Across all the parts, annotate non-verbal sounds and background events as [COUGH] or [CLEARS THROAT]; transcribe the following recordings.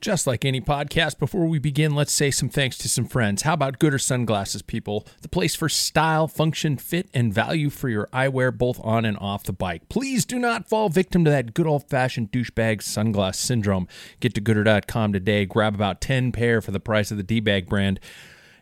Just like any podcast, before we begin, let's say some thanks to some friends. How about Goodr Sunglasses, people? The place for style, function, fit, and value for your eyewear, both on and off the bike. Please do not fall victim to that good old fashioned douchebag sunglass syndrome. Get to goodr.com today, grab about 10 pair for the price of the D bag brand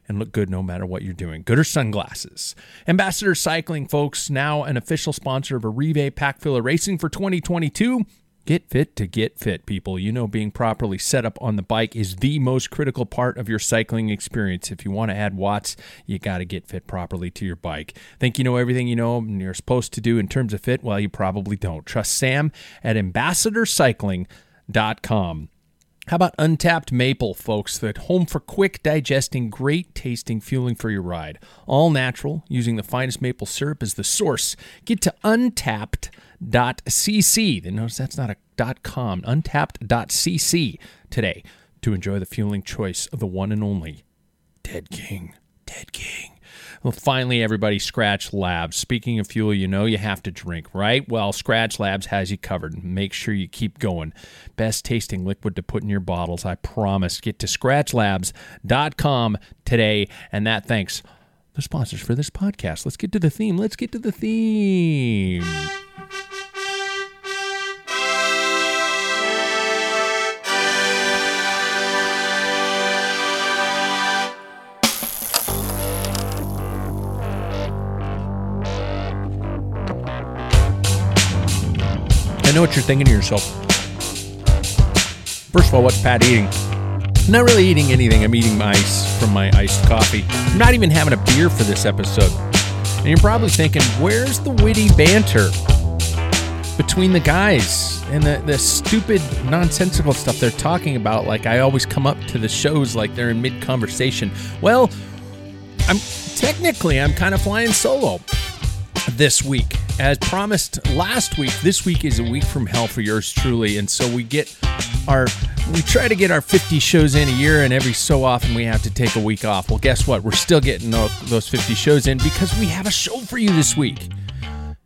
and look good no matter what you're doing. Goodr Sunglasses. Ambassador Cycling, folks, now an official sponsor of Arrive Pack Filler Racing for 2022. Get fit to get fit, people. You know, being properly set up on the bike is the most critical part of your cycling experience. If you want to add watts, you got to get fit properly to your bike. Think you know everything you know and you're supposed to do in terms of fit? Well, you probably don't. Trust Sam at ambassadorcycling.com. How about Untapped Maple, folks? That home for quick digesting, great tasting fueling for your ride. All natural, using the finest maple syrup as the source. Get to untapped.cc. Then notice that's not a .com. Untapped.cc today to enjoy the fueling choice of the one and only Dead King. Dead King. Well, finally, everybody, Skratch Labs. Speaking of fuel, you know you have to drink, right? Well, Skratch Labs has you covered. Make sure you keep going. Best tasting liquid to put in your bottles, I promise. Get to skratchlabs.com today, and that thanks the sponsors for this podcast. Let's get to the theme. Let's get to the theme. Know what you're thinking to yourself. First of all, what's Pat eating? I'm not really eating anything. I'm eating ice from my iced coffee. I'm not even having a beer for this episode. And you're probably thinking, where's the witty banter between the guys and the, the stupid, nonsensical stuff they're talking about? Like I always come up to the shows like they're in mid conversation. Well, I'm technically I'm kind of flying solo this week. As promised last week, this week is a week from hell for yours truly. And so we get our, we try to get our 50 shows in a year, and every so often we have to take a week off. Well, guess what? We're still getting those 50 shows in because we have a show for you this week.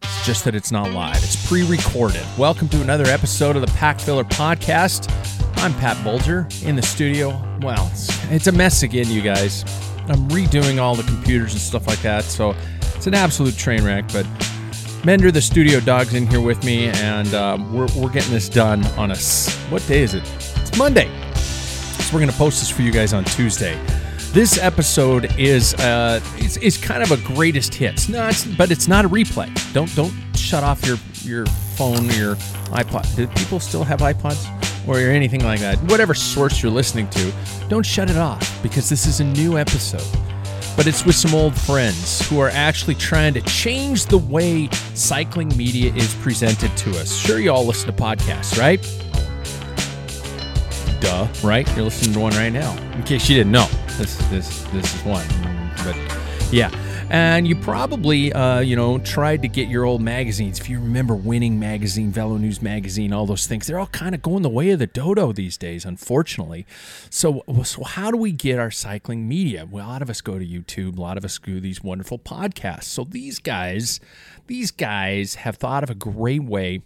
It's just that it's not live, it's pre recorded. Welcome to another episode of the Pack Filler Podcast. I'm Pat Bulger in the studio. Well, it's, it's a mess again, you guys. I'm redoing all the computers and stuff like that. So it's an absolute train wreck, but Mender, the studio dog's in here with me, and uh, we're, we're getting this done on a what day is it? It's Monday, so we're gonna post this for you guys on Tuesday. This episode is uh, is, is kind of a greatest hits, no, it's, but it's not a replay. Don't don't shut off your your phone, or your iPod. Do people still have iPods? Or anything like that, whatever source you're listening to, don't shut it off because this is a new episode but it's with some old friends who are actually trying to change the way cycling media is presented to us. Sure, you all listen to podcasts, right? Duh, right? You're listening to one right now. In case you didn't know, this this this is one. But yeah, and you probably, uh, you know, tried to get your old magazines. If you remember Winning Magazine, VeloNews Magazine, all those things, they're all kind of going the way of the dodo these days, unfortunately. So, so how do we get our cycling media? Well, a lot of us go to YouTube. A lot of us do these wonderful podcasts. So these guys, these guys have thought of a great way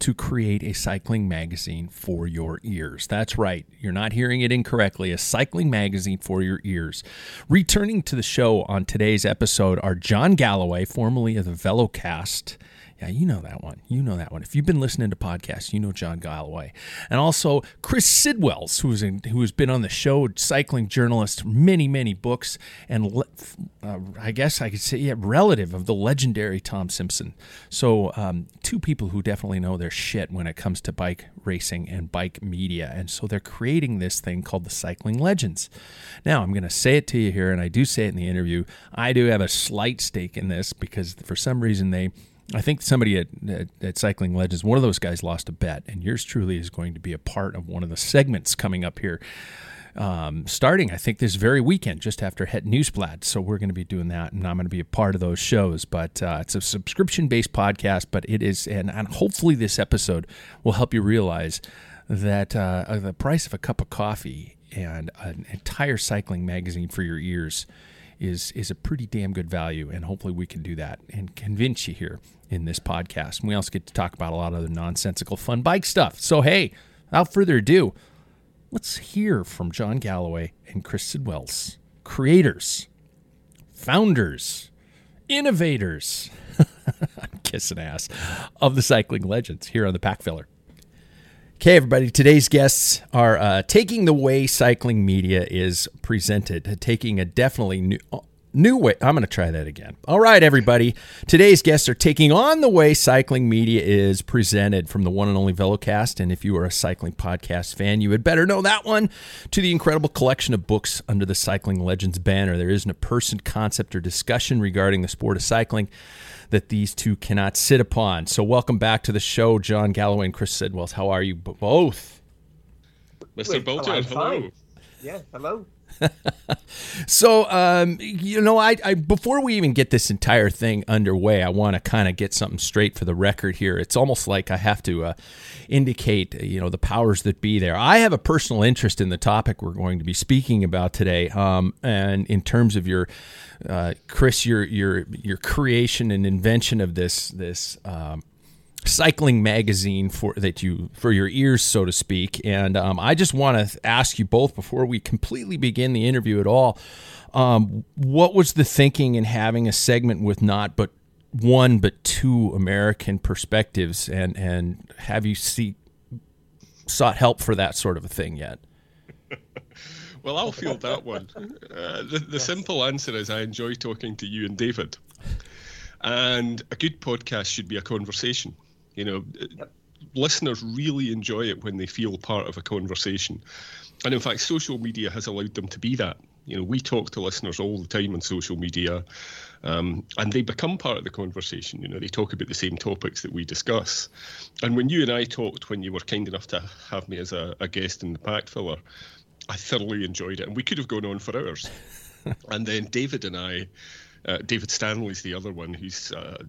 to create a cycling magazine for your ears. That's right. You're not hearing it incorrectly. A cycling magazine for your ears. Returning to the show on today's episode are John Galloway, formerly of the Velocast, yeah, you know that one. You know that one. If you've been listening to podcasts, you know John Galloway. And also Chris Sidwells, who's in, who has been on the show, cycling journalist, many, many books, and uh, I guess I could say, yeah, relative of the legendary Tom Simpson. So, um, two people who definitely know their shit when it comes to bike racing and bike media. And so they're creating this thing called the Cycling Legends. Now, I'm going to say it to you here, and I do say it in the interview. I do have a slight stake in this because for some reason they I think somebody at, at, at, Cycling Legends, one of those guys lost a bet, and yours truly is going to be a part of one of the segments coming up here. Um, starting, I think, this very weekend, just after Het Nieuwsblad. So we're going to be doing that, and I'm going to be a part of those shows. But uh, it's a subscription-based podcast, but it is, and, and hopefully this episode will help you realize that uh, the price of a cup of coffee and an entire cycling magazine for your ears is is a pretty damn good value, and hopefully we can do that and convince you here in this podcast. And we also get to talk about a lot of other nonsensical fun bike stuff. So hey, without further ado, let's hear from John Galloway and Chris Wells, creators, founders, innovators. [LAUGHS] I'm kissing ass of the cycling legends here on the Pack Filler. Okay, everybody. Today's guests are uh, taking the way cycling media is presented, taking a definitely new, new way. I'm going to try that again. All right, everybody. Today's guests are taking on the way cycling media is presented from the one and only Velocast. And if you are a cycling podcast fan, you had better know that one. To the incredible collection of books under the Cycling Legends banner, there isn't a person, concept, or discussion regarding the sport of cycling that these two cannot sit upon. So, welcome back to the show, John Galloway and Chris Sidwells. How are you both? Mr. Bolton, hello. Yeah, hello. [LAUGHS] so um, you know I, I, before we even get this entire thing underway i want to kind of get something straight for the record here. It's almost like i have to uh, indicate you know the powers that be there. I have a personal interest in the topic we're going to be speaking about today um, and in terms of your uh, chris your your your creation and invention of this this um, cycling magazine for that you for your ears, so to speak. And um, I just want to ask you both before we completely begin the interview at all. Um, what was the thinking in having a segment with not but one but two American perspectives, and and have you see sought help for that sort of a thing yet? [LAUGHS] well, I'll field that one. Uh, the, the simple answer is I enjoy talking to you and David. And a good podcast should be a conversation. You know, yep. listeners really enjoy it when they feel part of a conversation. And in fact, social media has allowed them to be that. You know, we talk to listeners all the time on social media, um, and they become part of the conversation. You know, they talk about the same topics that we discuss. And when you and I talked, when you were kind enough to have me as a, a guest in the Pack Filler, I thoroughly enjoyed it, and we could have gone on for hours. [LAUGHS] and then David and I uh, David Stanley's the other one who's uh,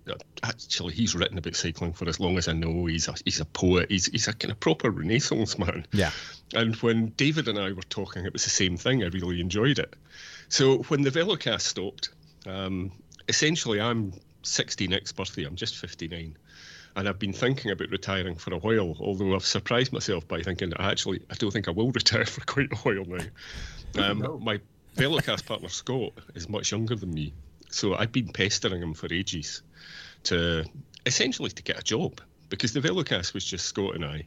actually he's written about cycling for as long as I know. He's a, he's a poet. He's he's a kind of proper Renaissance man. Yeah. And when David and I were talking, it was the same thing. I really enjoyed it. So when the Velocast stopped, um, essentially I'm 60 next birthday. I'm just 59 and I've been thinking about retiring for a while. Although I've surprised myself by thinking that actually I don't think I will [LAUGHS] retire for quite a while now. Um, my Velocast partner Scott is much younger than me, so I've been pestering him for ages to essentially to get a job because the Velocast was just Scott and I.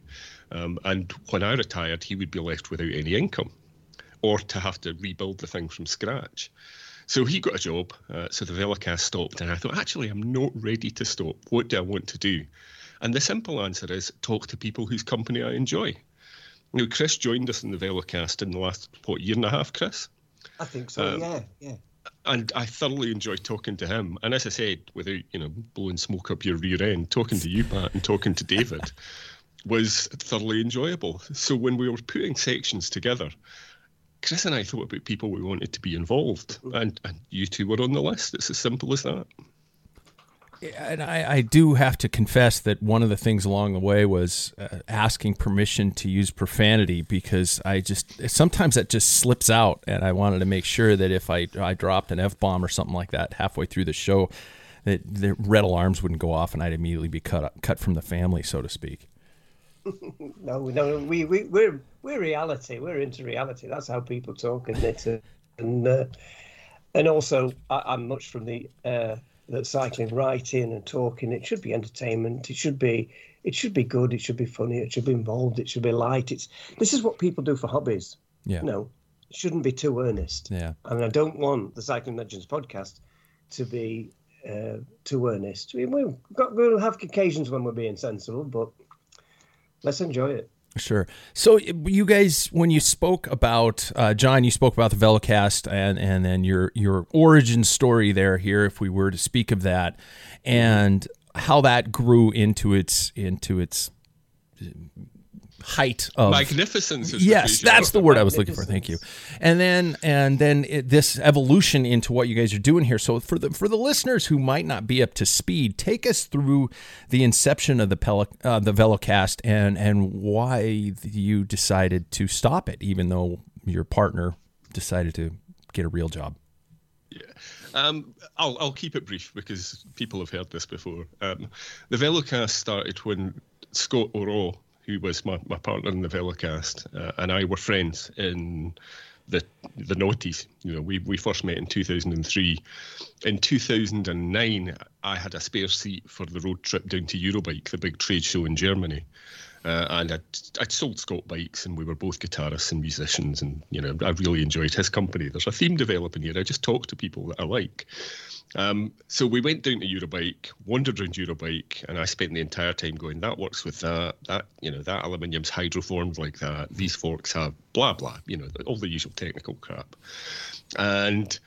Um, and when I retired, he would be left without any income or to have to rebuild the thing from scratch. So he got a job. Uh, so the Velocast stopped. And I thought, actually, I'm not ready to stop. What do I want to do? And the simple answer is talk to people whose company I enjoy. You know, Chris joined us in the Velocast in the last, what, year and a half, Chris? I think so, um, yeah, yeah and I thoroughly enjoyed talking to him. And as I said, without you know blowing smoke up your rear end, talking to you, Pat, and talking to David [LAUGHS] was thoroughly enjoyable. So when we were putting sections together, Chris and I thought about people we wanted to be involved, mm. and, and you two were on the list. It's as simple as that and I, I, do have to confess that one of the things along the way was uh, asking permission to use profanity because I just sometimes that just slips out, and I wanted to make sure that if I I dropped an f bomb or something like that halfway through the show, that the red alarms wouldn't go off, and I'd immediately be cut cut from the family, so to speak. [LAUGHS] no, no, we we we're we're reality. We're into reality. That's how people talk, isn't it? [LAUGHS] And uh, and also, I, am much from the uh, the cycling, writing and talking. It should be entertainment. It should be it should be good. It should be funny. It should be involved. It should be light. It's this is what people do for hobbies. Yeah. You know, it shouldn't be too earnest. Yeah. I mean, I don't want the Cycling Legends podcast to be uh, too earnest. We, we've got we'll have occasions when we're being sensible, but let's enjoy it. Sure. So you guys, when you spoke about uh, John, you spoke about the Velocast and and then your your origin story there. Here, if we were to speak of that, and how that grew into its into its height of magnificence. yes, the that's the word I was looking for. Thank you. And then and then it, this evolution into what you guys are doing here. So for the for the listeners who might not be up to speed, take us through the inception of the Pel- uh, the Velocast and and why you decided to stop it, even though your partner decided to get a real job. Yeah. Um, I'll, I'll keep it brief because people have heard this before. Um, the Velocast started when Scott Oro, who was my, my partner in the Velocast, uh, and I were friends in the the noughties. You know, we, we first met in 2003. In 2009, I had a spare seat for the road trip down to Eurobike, the big trade show in Germany. Uh, and I'd, I'd sold Scott bikes, and we were both guitarists and musicians, and you know I really enjoyed his company. There's a theme developing here. I just talk to people that I like, um, so we went down to Eurobike, wandered around Eurobike, and I spent the entire time going, that works with that, that, you know, that aluminium's hydroformed like that, these forks have blah, blah, you know, all the usual technical crap. And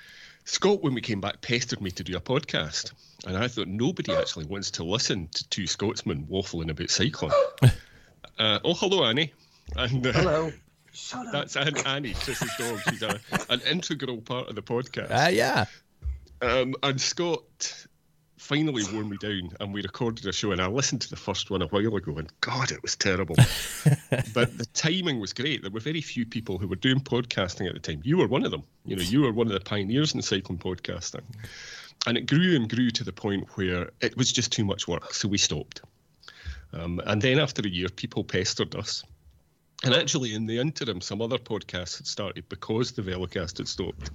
Scott, when we came back, pestered me to do a podcast. And I thought nobody actually wants to listen to two Scotsmen waffling about cycling. [LAUGHS] uh, oh, hello, Annie. And, uh, hello. Shut [LAUGHS] that's Annie, Chris's dog. She's a, an integral part of the podcast. Ah, uh, yeah. Um, and Scott finally wore me down, and we recorded a show. And I listened to the first one a while ago, and God, it was terrible. [LAUGHS] but the timing was great. There were very few people who were doing podcasting at the time. You were one of them. You know, you were one of the pioneers in cycling podcasting, and it grew and grew to the point where it was just too much work, so we stopped. Um, and then after a year, people pestered us and actually, in the interim, some other podcasts had started because the Velocast had stopped.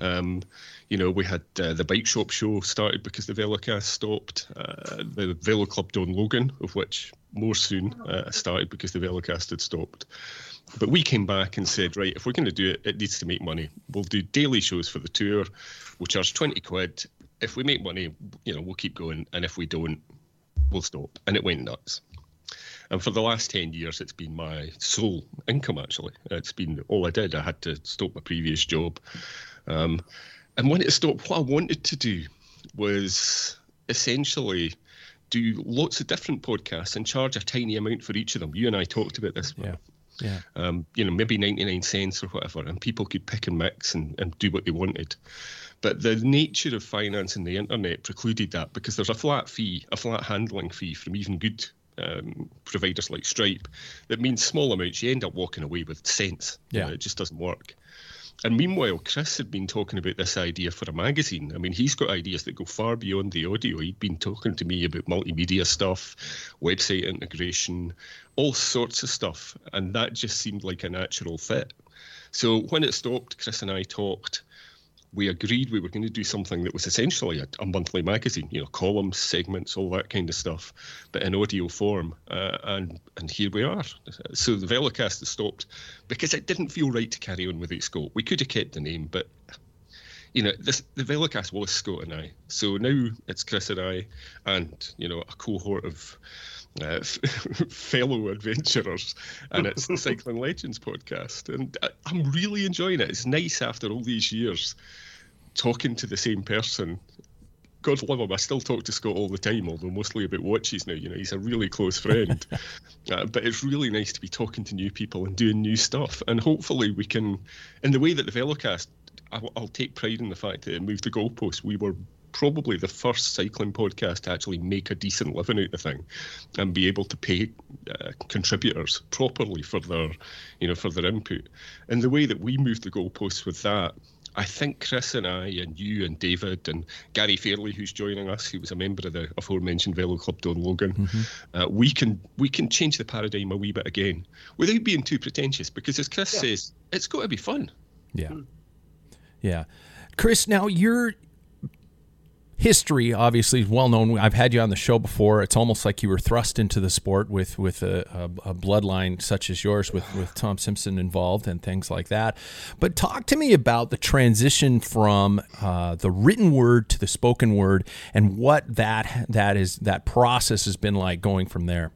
Um, you know, we had uh, the Bike Shop show started because the Velocast stopped. Uh, the Velo Club Don Logan, of which more soon, uh, started because the Velocast had stopped. But we came back and said, right, if we're going to do it, it needs to make money. We'll do daily shows for the tour. We'll charge 20 quid. If we make money, you know, we'll keep going. And if we don't, we'll stop. And it went nuts. And for the last 10 years, it's been my sole income, actually. It's been all I did. I had to stop my previous job. Um, and when it stopped, what I wanted to do was essentially do lots of different podcasts and charge a tiny amount for each of them. You and I talked about this. Yeah. Yeah. Um, you know, maybe 99 cents or whatever, and people could pick and mix and, and do what they wanted. But the nature of financing the internet precluded that because there's a flat fee, a flat handling fee from even good um, providers like Stripe that means small amounts, you end up walking away with cents. Yeah. You know, it just doesn't work. And meanwhile, Chris had been talking about this idea for a magazine. I mean, he's got ideas that go far beyond the audio. He'd been talking to me about multimedia stuff, website integration, all sorts of stuff. And that just seemed like a natural fit. So when it stopped, Chris and I talked we agreed we were going to do something that was essentially a, a, monthly magazine, you know, columns, segments, all that kind of stuff, but in audio form. Uh, and and here we are. So the Velocast has stopped because it didn't feel right to carry on with its scope. We could have kept the name, but you know, this the Velocast was Scott and I. So now it's Chris and I, and you know, a cohort of. Uh, [LAUGHS] fellow adventurers, and it's the Cycling [LAUGHS] Legends podcast. And I, I'm really enjoying it. It's nice after all these years talking to the same person. God love him, I still talk to Scott all the time, although mostly about watches now. You know, he's a really close friend. [LAUGHS] uh, but it's really nice to be talking to new people and doing new stuff. And hopefully, we can, in the way that the Velocast, I'll, I'll take pride in the fact that it moved the goalpost. We were probably the first cycling podcast to actually make a decent living out of the thing and be able to pay uh, contributors properly for their you know for their input and the way that we moved the goalposts with that I think Chris and I and you and David and Gary Fairley, who's joining us, he was a member of the aforementioned Velo Club Don Logan. Mm-hmm. Uh, we can we can change the paradigm a wee bit again without being too pretentious. Because as Chris yeah. says, it's got to be fun. Yeah, mm. yeah. Chris, now you're history obviously is well known. I've had you on the show before. It's almost like you were thrust into the sport with with a, a, a, bloodline such as yours, with with Tom Simpson involved and things like that. But talk to me about the transition from uh, the written word to the spoken word, and what that that is that process has been like going from there.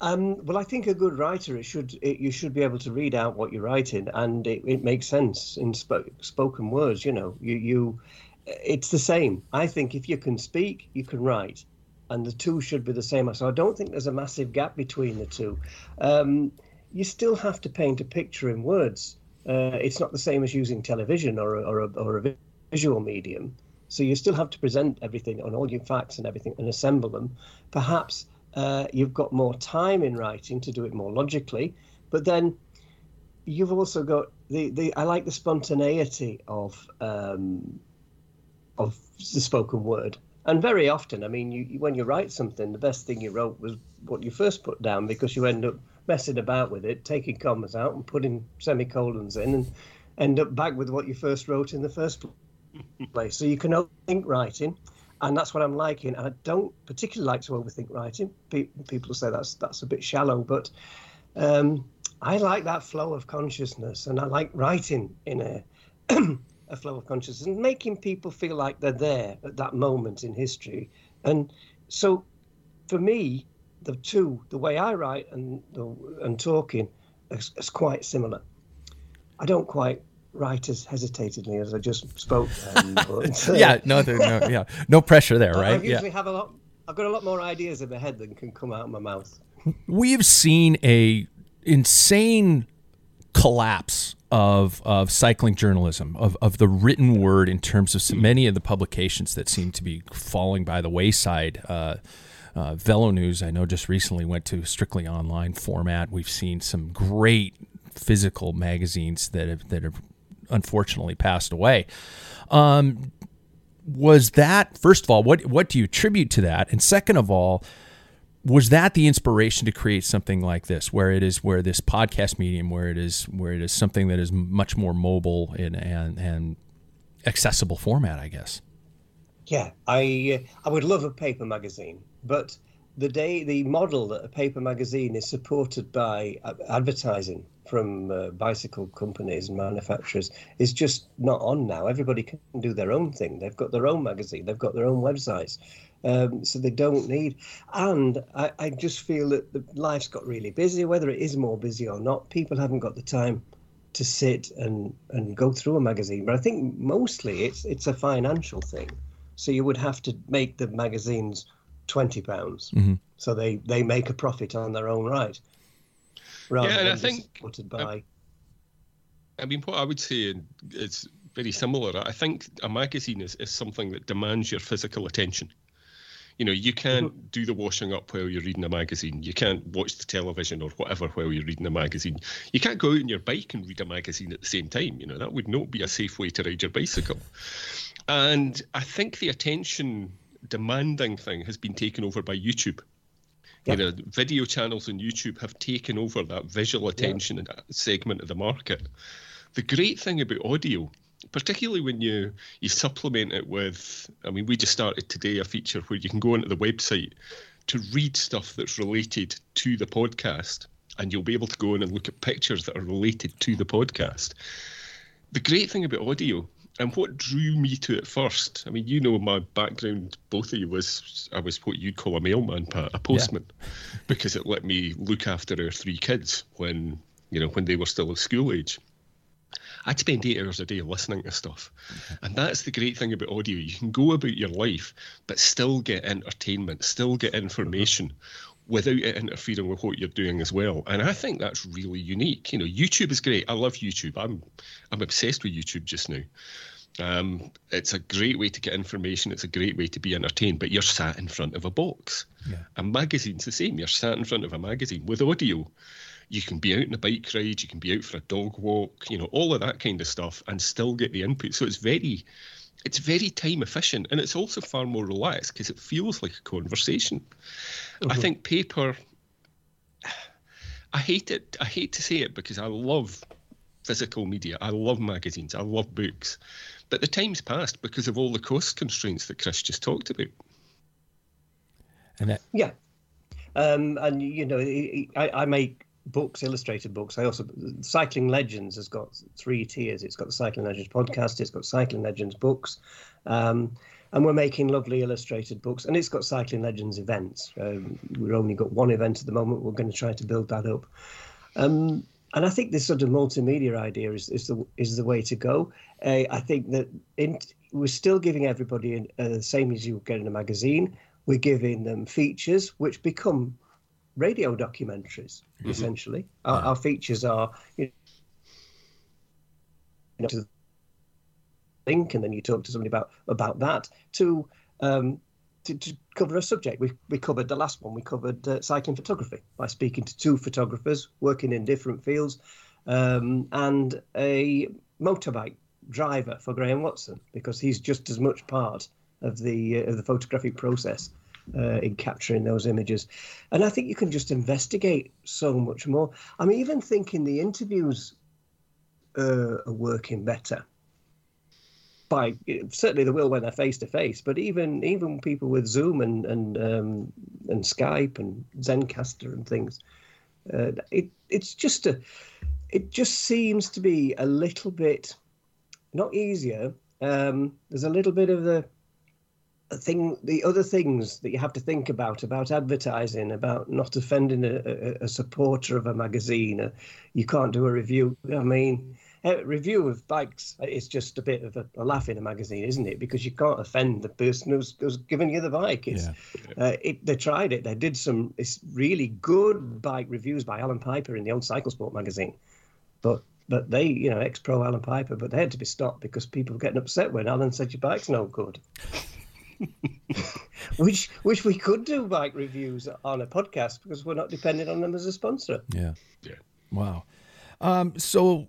Um, well, I think a good writer, it should it, you should be able to read out what you're writing, and it, it makes sense in sp- spoken words. You know, you you it's the same. I think if you can speak, you can write, and the two should be the same. So I don't think there's a massive gap between the two. Um, you still have to paint a picture in words. Uh, it's not the same as using television or a, or a, or a visual medium. So you still have to present everything on all your facts and everything and assemble them. Perhaps uh, you've got more time in writing to do it more logically, but then you've also got the, the I like the spontaneity of um, of the spoken word. And very often, I mean, you, when you write something, the best thing you wrote was what you first put down because you end up messing about with it, taking commas out and putting semicolons in, and end up back with what you first wrote in the first place. So you can overthink writing, and that's what I'm liking. I don't particularly like to overthink writing. People say that's that's a bit shallow, but um, I like that flow of consciousness, and I like writing in a [CLEARS THROAT] a flow of consciousness and making people feel like they're there at that moment in history. And so, for me, the two, the way I write and and talking, is, is quite similar. I don't quite write as hesitatedly as I just spoke. Um, [LAUGHS] but, uh, yeah, no, no, yeah, no pressure there, right? I usually yeah. have a lot. I've got a lot more ideas in my head than can come out of my mouth. We've seen a insane collapse of of cycling journalism of, of the written word in terms of many of the publications that seem to be falling by the wayside. Uh, uh, VeloNews, I know, just recently went to strictly online format. We've seen some great physical magazines that have that have unfortunately passed away. Um, was that first of all what what do you attribute to that, and second of all? Was that the inspiration to create something like this where it is where this podcast medium where it is where it is something that is much more mobile and and, and accessible format i guess? Yeah i i would love a paper magazine but the day the model that a paper magazine is supported by advertising from uh, bicycle companies and manufacturers is just not on now. Everybody can do their own thing. They've got their own magazine. They've got their own websites um, so they don't need. And I, I just feel that the, life's got really busy, whether it is more busy or not. People haven't got the time to sit and, and go through a magazine. But I think mostly it's it's a financial thing. So you would have to make the magazines twenty pounds, mm-hmm. so they they make a profit on their own right. Rather yeah, and I think supported by. I mean, what I would say is very similar. I think a magazine is, is something that demands your physical attention. You know, you can't mm-hmm. do the washing up while you're reading a magazine. You can't watch the television or whatever while you're reading a magazine. You can't go out on your bike and read a magazine at the same time. You know, that would not be a safe way to ride your bicycle. And I think the attention demanding thing has been taken over by YouTube. Yep. You know, video channels on YouTube have taken over that visual attention yep. segment of the market. The great thing about audio particularly when you you supplement it with i mean we just started today a feature where you can go onto the website to read stuff that's related to the podcast and you'll be able to go in and look at pictures that are related to the podcast the great thing about audio and what drew me to it first i mean you know my background both of you was i was what you'd call a mailman pat a postman yeah. because it let me look after our three kids when you know when they were still of school age I'd spend eight hours a day listening to stuff. And that's the great thing about audio. You can go about your life, but still get entertainment, still get information without it interfering with what you're doing as well. And I think that's really unique. You know, YouTube is great. I love YouTube. I'm I'm obsessed with YouTube just now. Um, it's a great way to get information. It's a great way to be entertained, but you're sat in front of a box. Yeah. A magazine's the same. You're sat in front of a magazine with audio you can be out in a bike ride, you can be out for a dog walk, you know, all of that kind of stuff, and still get the input. So it's very, it's very time efficient, and it's also far more relaxed because it feels like a conversation. Mm-hmm. I think paper. I hate it. I hate to say it because I love physical media. I love magazines. I love books. But the time's passed because of all the cost constraints that Chris just talked about. And that- yeah, um, and you know, I, I make books, illustrated books. I also Cycling Legends has got three tiers. It's got the Cycling Legends podcast. It's got Cycling Legends books, um, and we're making lovely illustrated books. And it's got Cycling Legends events. Um, we've only got one event at the moment. We're going to try to build that up. Um, and I think this sort of multimedia idea is, is the is the way to go. Uh, I think that in, we're still giving everybody uh, the same as you get in a magazine. We're giving them features which become radio documentaries, mm-hmm. essentially. Our, our, features are, you know, to link, and then you talk to somebody about about that to um, to, to, cover a subject. We we covered the last one. We covered uh, cycling photography by speaking to two photographers working in different fields, um, and a motorbike driver for Graham Watson because he's just as much part of the uh, of the photographic process uh, in capturing those images. And I think you can just investigate so much more. I'm even thinking the interviews uh, are working better. By certainly they will when they're face to face, but even even people with Zoom and and um, and Skype and Zencastr and things, uh, it it's just a it just seems to be a little bit not easier. Um, there's a little bit of the thing the other things that you have to think about about advertising about not offending a, a, a supporter of a magazine uh, you can't do a review. I mean a review of bikes is just a bit of a, a, laugh in a magazine isn't it? Because you can't offend the person who's, who's giving you the bike. It's, yeah. uh, it, they tried it. They did some it's really good bike reviews by alan piper in the old cycle sport magazine. But but they, you know, ex-pro Alan Piper, but they had to be stopped because people were getting upset when Alan said your bike's no good. [LAUGHS] which which we could do bike reviews on a podcast because we're not dependent on them as a sponsor. Yeah. Yeah. Wow. Um, so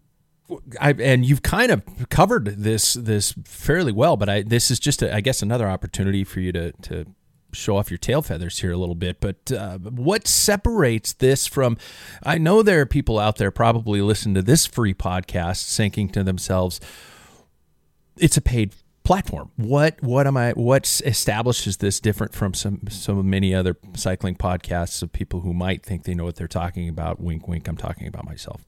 I, and you've kind of covered this this fairly well, but I this is just a, I guess another opportunity for you to to show off your tail feathers here a little bit. But uh, what separates this from? I know there are people out there probably listen to this free podcast, thinking to themselves, "It's a paid platform. What what am I? What establishes this different from some some many other cycling podcasts of people who might think they know what they're talking about? Wink, wink. I'm talking about myself.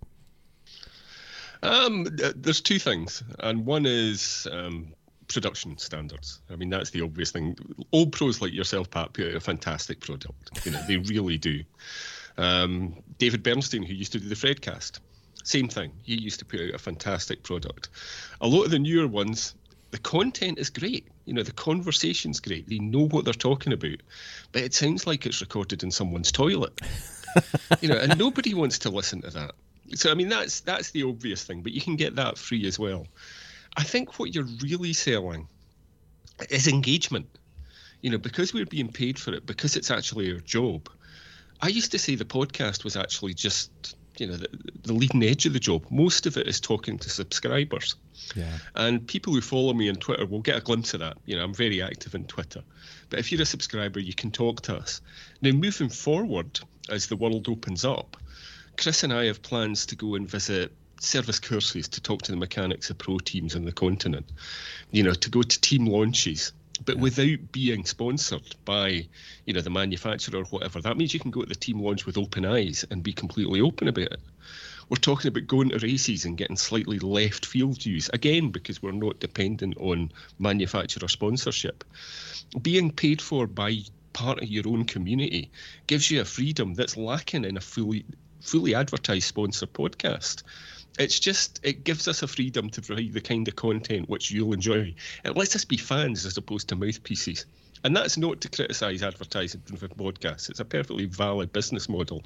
Um, there's two things, and one is um, production standards. I mean, that's the obvious thing. Old pros like yourself, Pat, put out a fantastic product. You know, they really do. Um, David Bernstein, who used to do the Fredcast, same thing. He used to put out a fantastic product. A lot of the newer ones, the content is great. You know, the conversation's great. They know what they're talking about, but it sounds like it's recorded in someone's toilet. you know, and nobody wants to listen to that. So I mean, that's that's the obvious thing, but you can get that free as well. I think what you're really selling is engagement. You know, because we're being paid for it, because it's actually our job. I used to say the podcast was actually just you know the, the leading edge of the job. Most of it is talking to subscribers. Yeah. And people who follow me on Twitter will get a glimpse of that. You know, I'm very active on Twitter. But if you're a subscriber, you can talk to us. Now, moving forward, as the world opens up, Chris and I have plans to go and visit service courses to talk to the mechanics of pro teams on the continent. You know, to go to team launches but yeah. without being sponsored by you know the manufacturer or whatever that means you can go to the team launch with open eyes and be completely open about it. We're talking about going to races and getting slightly left field views again because we're not dependent on manufacturer sponsorship. Being paid for by part of your own community gives you a freedom that's lacking in a fully fully advertised sponsor podcast it's just it gives us a freedom to provide the kind of content which you'll enjoy. It lets us be fans as opposed to mouthpieces. And that's not to criticise advertising for podcasts. It's a perfectly valid business model.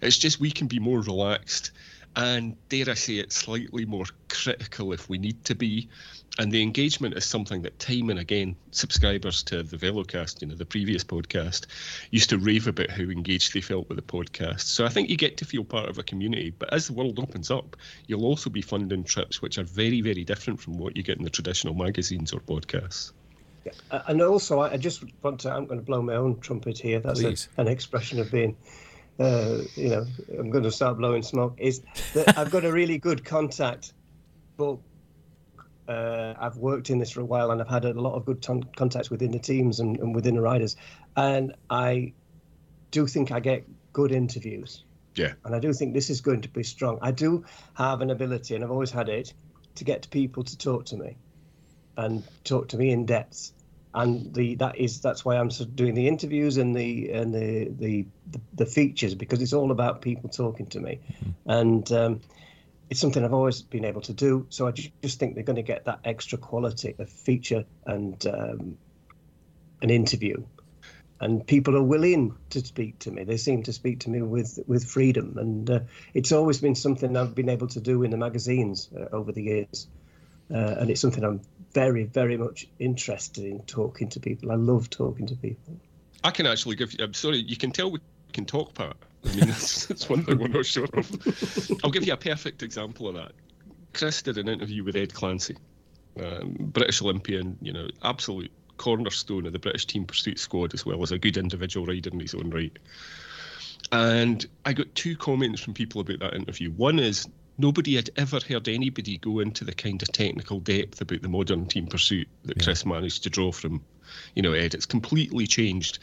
It's just we can be more relaxed and, dare I say it, slightly more critical if we need to be. And the engagement is something that time and again, subscribers to the Velocast, you know, the previous podcast, used to rave about how engaged they felt with the podcast. So I think you get to feel part of a community. But as the world opens up, you'll also be funding trips which are very, very different from what you get in the traditional magazines or podcasts. Yeah. And also, I just want to, I'm going to blow my own trumpet here. That's a, an expression of being, uh, you know, I'm going to start blowing smoke. Is that I've got a really good contact, but uh, I've worked in this for a while and I've had a lot of good ton- contacts within the teams and, and within the riders. And I do think I get good interviews. Yeah. And I do think this is going to be strong. I do have an ability, and I've always had it, to get people to talk to me and talk to me in depth. And the that is that's why I'm doing the interviews and the and the the the, features because it's all about people talking to me, mm-hmm. and um, it's something I've always been able to do. So I just think they're going to get that extra quality of feature and um, an interview, and people are willing to speak to me. They seem to speak to me with with freedom, and uh, it's always been something I've been able to do in the magazines uh, over the years, uh, and it's something I'm very, very much interested in talking to people. I love talking to people. I can actually give you, I'm sorry, you can tell we can talk, Pat. I mean, [LAUGHS] that's, that's one thing we're not sure of. I'll give you a perfect example of that. Chris did an interview with Ed Clancy, um, British Olympian, you know, absolute cornerstone of the British team pursuit squad, as well as a good individual rider in his own right. And I got two comments from people about that interview. One is nobody had ever heard anybody go into the kind of technical depth about the modern team pursuit that yeah. Chris managed to draw from, you know, Ed. It's completely changed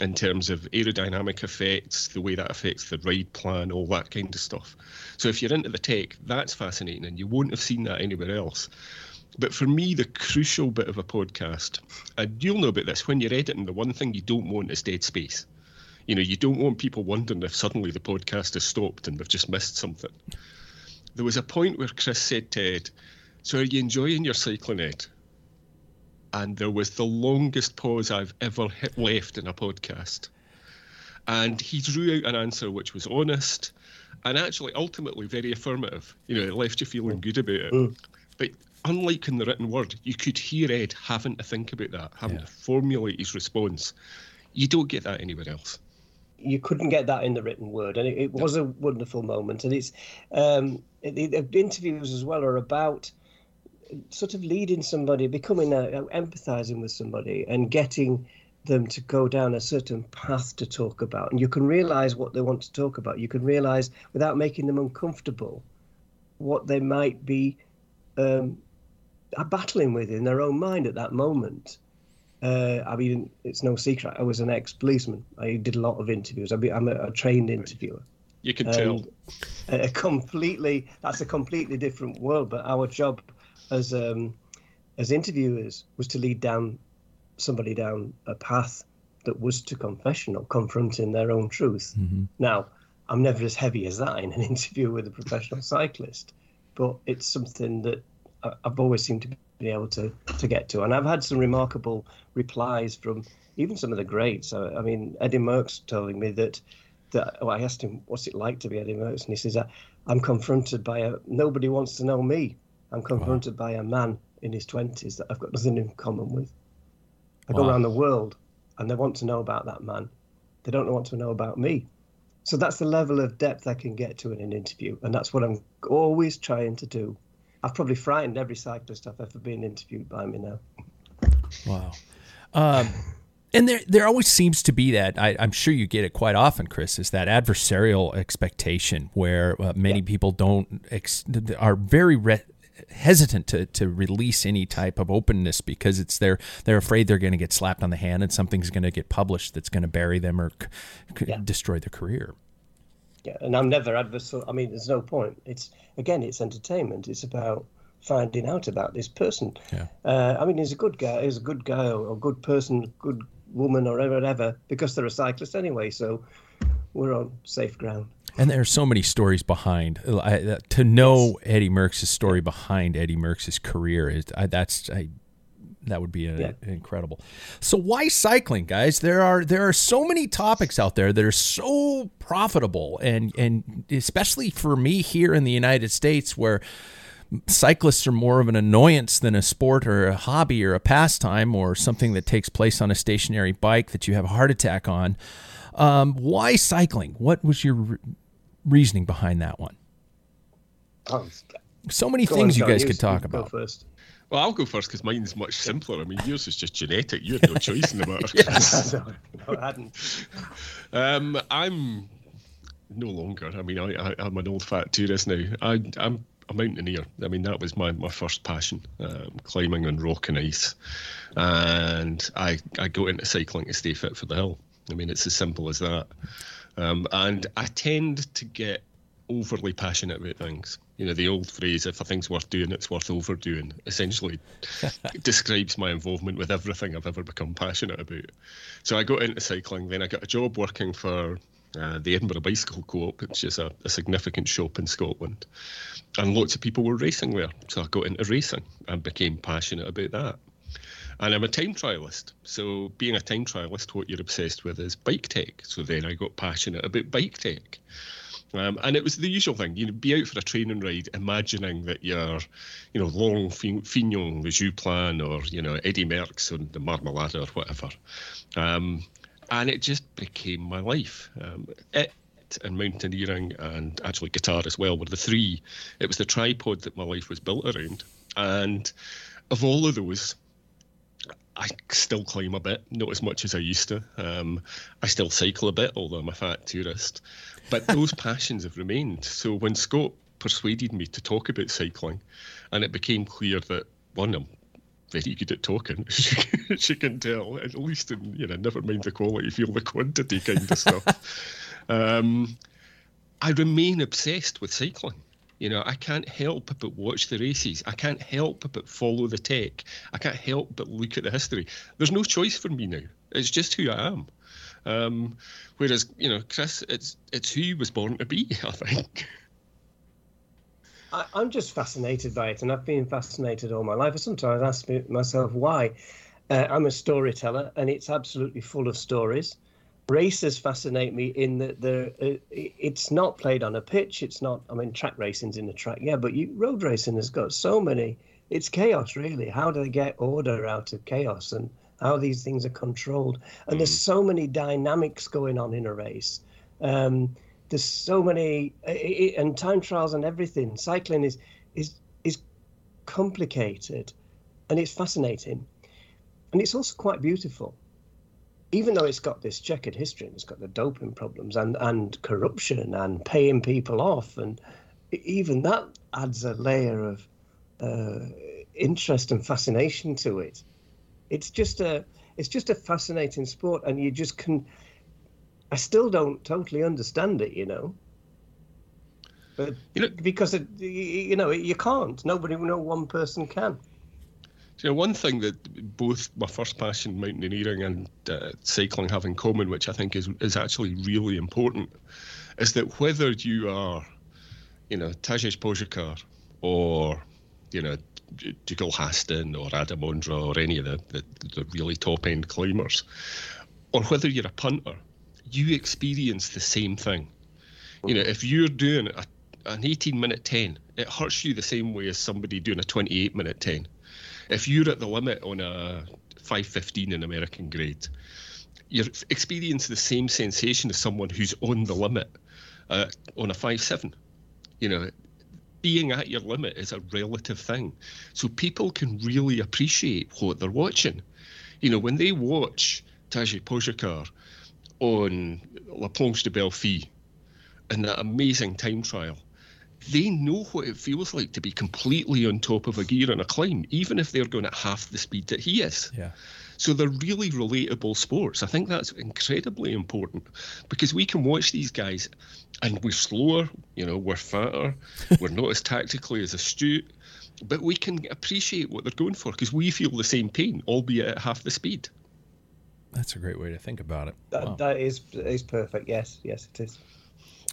in terms of aerodynamic effects, the way that affects the ride plan, all that kind of stuff. So if you're into the tech, that's fascinating, and you won't have seen that anywhere else. But for me, the crucial bit of a podcast, and you'll know about this, when you're editing, the one thing you don't want is dead space. You know, you don't want people wondering if suddenly the podcast has stopped and they've just missed something there was a point where Chris said to Ed, So are you enjoying your cycling, Ed? And there was the longest pause I've ever hit left in a podcast. And he drew out an answer which was honest and actually ultimately very affirmative. You know, it left you feeling good about it. Mm. But unlike in the written word, you could hear Ed having to think about that, having yeah. to formulate his response. You don't get that anywhere else you couldn't get that in the written word, and it, it was a wonderful moment. And it's um, the, the, interviews as well are about sort of leading somebody, becoming a, empathizing with somebody, and getting them to go down a certain path to talk about. And you can realize what they want to talk about. You can realize without making them uncomfortable what they might be um, battling with in their own mind at that moment. Uh, I mean, it's no secret. I was an ex-policeman. I did a lot of interviews. I am a, a, trained interviewer. You can tell. A completely. That's a completely different world. But our job as um, as interviewers was to lead down somebody down a path that was to confession or confronting their own truth. Mm-hmm. Now, I'm never as heavy as that in an [LAUGHS] interview with a professional cyclist, but it's something that I've always seemed to be able to to get to. And I've had some remarkable replies from even some of the greats. I, I mean, Eddie Merckx telling me that that well, I asked him what's it like to be Eddie Merckx, and he says I'm confronted by a nobody wants to know me. I'm confronted wow. by a man in his twenties that I've got nothing in common with. I wow. go around the world and they want to know about that man. They don't want to know about me. So that's the level of depth I can get to in an interview, and that's what I'm always trying to do. I've probably frightened every cyclist I've ever been interviewed by me now. Wow. Um, and there, there always seems to be that. I, am sure you get it quite often, Chris. Is that adversarial expectation where uh, many yeah. people don't ex- are very re- hesitant to, to release any type of openness because it's they're they're afraid they're going to get slapped on the hand and something's going to get published that's going to bury them or c- yeah. destroy their career. Yeah, and I'm never adversarial. I mean, there's no point. It's again, it's entertainment. It's about finding out about this person. Yeah. Uh, I mean, he's a good guy. He's a good guy or a good person, good woman or whatever, because they're a cyclist anyway. So we're on safe ground. And there are so many stories behind. Uh, to know Eddie Merckx's story behind Eddie Merckx's career is that's I, that would be a, yeah. incredible. So why cycling, guys? There are there are so many topics out there that are so profitable, and and especially for me here in the United States, where cyclists are more of an annoyance than a sport or a hobby or a pastime or something that takes place on a stationary bike that you have a heart attack on. Um, why cycling? What was your re- reasoning behind that one? Oh, so many things on, you guys could talk about. First. Well, I'll go first because mine's much simpler. I mean, yours is just genetic. You had no choice in the matter. [LAUGHS] yes. [LAUGHS] no, I hadn't. Um, I'm no longer. I mean, I, am an old fat tourist now. I, am a mountaineer. I mean, that was my, my first passion, um, climbing on rock and ice. And I, I got into cycling to stay fit for the hill. I mean, it's as simple as that. Um, and I tend to get overly passionate about things. You know, the old phrase, if a thing's worth doing, it's worth overdoing, essentially [LAUGHS] describes my involvement with everything I've ever become passionate about. So I got into cycling, then I got a job working for uh, the Edinburgh Bicycle Co-op, which is a, a, significant shop in Scotland. And lots of people were racing there. So I got into racing and became passionate about that. And I'm a time trialist. So being a time trialist, what you're obsessed with is bike tech. So then I got passionate about bike tech. Um, and it was the usual thing. You'd be out for a training ride, imagining that you're, you know, Laurent Fignon, the Joux Plane, or you know Eddy Merckx on the Marmolada or whatever. Um, and it just became my life. Um, it and mountaineering and actually guitar as well were the three. It was the tripod that my life was built around. And of all of those, I still climb a bit, not as much as I used to. Um, I still cycle a bit, although I'm a fat tourist. But [LAUGHS] those passions have remained. So when Scott persuaded me to talk about cycling, and it became clear that one, I'm very good at talking, [LAUGHS] as you can tell, at least in, you know, never mind the quality, feel the quantity kind of stuff. [LAUGHS] um, I remain obsessed with cycling. You know, I can't help but watch the races. I can't help but follow the tech. I can't help but look at the history. There's no choice for me now. It's just who I am. Um, whereas, you know, Chris, it's it's who he was born to be. [LAUGHS] I think. I, am just fascinated by it, and I've been fascinated all my life. I sometimes ask myself why. Uh, I'm a storyteller, and it's absolutely full of stories races fascinate me in that the uh, it's not played on a pitch. It's not. I mean, track racing's in the track, yeah, but you, road racing has got so many. It's chaos, really. How do they get order out of chaos and how these things are controlled? And mm. there's so many dynamics going on in a race. Um, there's so many it, and time trials and everything. Cycling is is is complicated, and it's fascinating, and it's also quite beautiful even though it's got this checkered history and it's got the doping problems and, and corruption and paying people off, and even that adds a layer of uh, interest and fascination to it. It's just a it's just a fascinating sport, and you just can. I still don't totally understand it, you know. But you know, because it, you know you can't. Nobody, no one person can. You know, one thing that both my first passion, mountaineering and uh, cycling, have in common, which I think is is actually really important, is that whether you are, you know, Tadej Pogacar or, you know, Dougal Haston or Adam Ondra or any of the, the, the really top end climbers, or whether you're a punter, you experience the same thing. You know, if you're doing a, an 18 minute 10, it hurts you the same way as somebody doing a 28 minute 10 if you're at the limit on a 515 in American grade, you're experiencing the same sensation as someone who's on the limit uh, on a 5-7. You know, being at your limit is a relative thing. So people can really appreciate what they're watching. You know, when they watch Tadej Pogacar on La Planche des Belles Filles in that amazing time trial, they know what it feels like to be completely on top of a gear on a climb, even if they're going at half the speed that he is. Yeah. So they're really relatable sports. I think that's incredibly important because we can watch these guys and we're slower, you know, we're fatter, [LAUGHS] we're not as tactically as astute, but we can appreciate what they're going for because we feel the same pain, albeit at half the speed. That's a great way to think about it. That, wow. that is is perfect. Yes, yes, it is.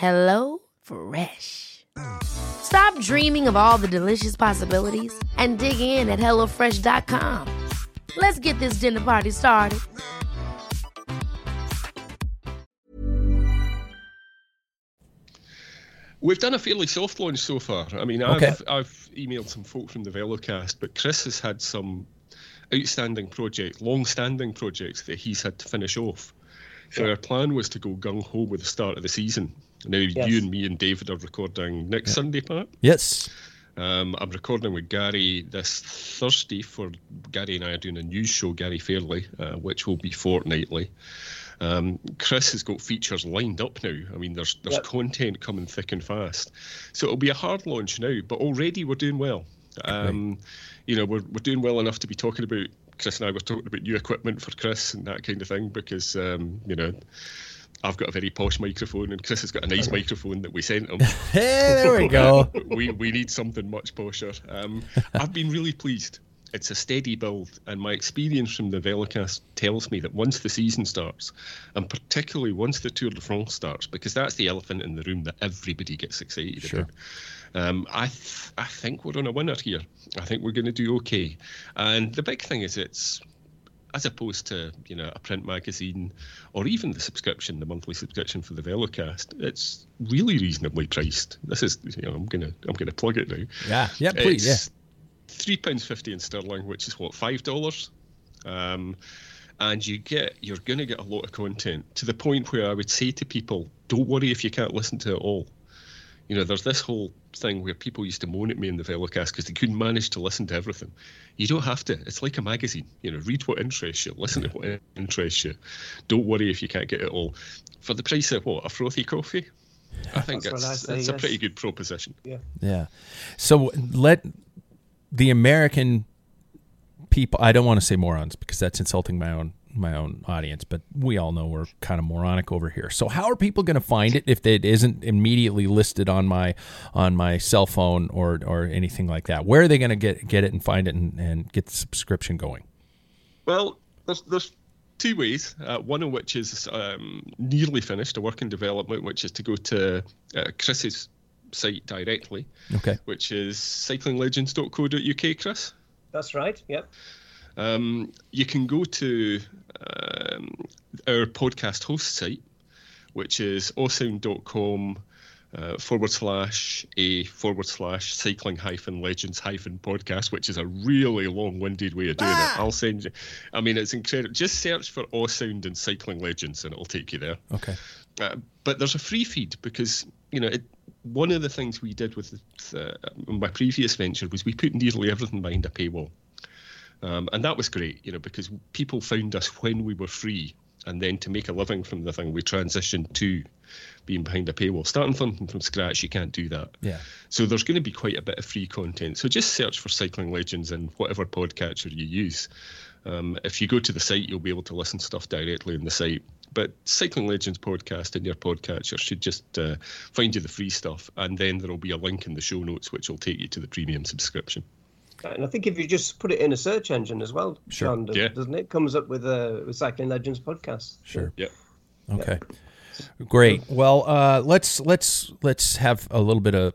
Hello Fresh. Stop dreaming of all the delicious possibilities and dig in at HelloFresh.com. Let's get this dinner party started. We've done a fairly soft launch so far. I mean, Okay. I've, I've emailed some folk from the Velocast, but Chris has had some outstanding projects, long-standing projects that he's had to finish off. So our plan was to go gung ho with the start of the season. Now Yes. you and me and David are recording next Sunday, Pat. Yes. Um, I'm recording with Gary this Thursday for Gary and I are doing a news show, Gary Fairley, uh, which will be fortnightly. Um, Chris has got features lined up now. I mean, there's there's Yep. content coming thick and fast. So it'll be a hard launch now, but already we're doing well. Um, you know, we're, we're doing well enough to be talking about, Chris and I were talking about new equipment for Chris and that kind of thing because, um, you know, I've got a very posh microphone and Chris has got a nice microphone that we sent him. Hey, [LAUGHS] there we [LAUGHS] go. we we need something much posher. Um, I've been really pleased. It's a steady build, and my experience from the Velocast tells me that once the season starts, and particularly once the Tour de France starts, because that's the elephant in the room that everybody gets excited Sure. about. Um, I th- I think we're on a winner here. I think we're going to do okay. And the big thing is it's as opposed to you know a print magazine or even the subscription, the monthly subscription for the Velocast, it's really reasonably priced. This is you know I'm gonna I'm gonna plug it now. Yeah. Yeah, please. Yeah. It's three pounds fifty in sterling, which is what five dollars. Um, and you get you're going to get a lot of content to the point where I would say to people, don't worry if you can't listen to it all. You know, there's this whole thing where people used to moan at me in the Velocast because they couldn't manage to listen to everything. You don't have to. It's like a magazine. You know, read what interests you, listen to what interests you. Don't worry if you can't get it all. For the price of what a frothy coffee, I think That's what it's, I say, it's a pretty good proposition. Yeah. Yeah. So let the American people I don't want to say morons because that's insulting my own my own audience, but we all know we're kind of moronic over here. So how are people going to find it if it isn't immediately listed on my on my cell phone or or anything like that? Where are they going to get get it and find it and, and get the subscription going? Well, there's there's two ways. Uh, one of which is um, nearly finished, a work in development, which is to go to uh, Chris's site directly, Okay. which is cyclinglegends.co.uk. Chris, That's right. Yep. Um, you can go to um, our podcast host site, which is acast.com uh, forward slash a forward slash cycling hyphen legends hyphen podcast, which is a really long winded way of doing it. I'll send you, I mean, it's incredible. Just search for Acast and cycling legends and it'll take you there. Okay. Uh, but there's a free feed because you know it, one of the things we did with uh, my previous venture was we put nearly everything behind a paywall, um, and that was great. You know because people found us when we were free, and then to make a living from the thing, we transitioned to being behind a paywall. Starting from from scratch, you can't do that. Yeah. So there's going to be quite a bit of free content. So just search for Cycling Legends in whatever podcatcher you use. Um, if you go to the site, you'll be able to listen to stuff directly on the site. But Cycling Legends podcast in your podcatcher should just uh, find you the free stuff, and then there'll be a link in the show notes which will take you to the premium subscription. And I think if you just put it in a search engine as well, Sure. John, does- Yeah. doesn't it? Comes up with a with Cycling Legends podcast. Sure. Yeah. Okay. Great. Well, uh, let's let's let's have a little bit of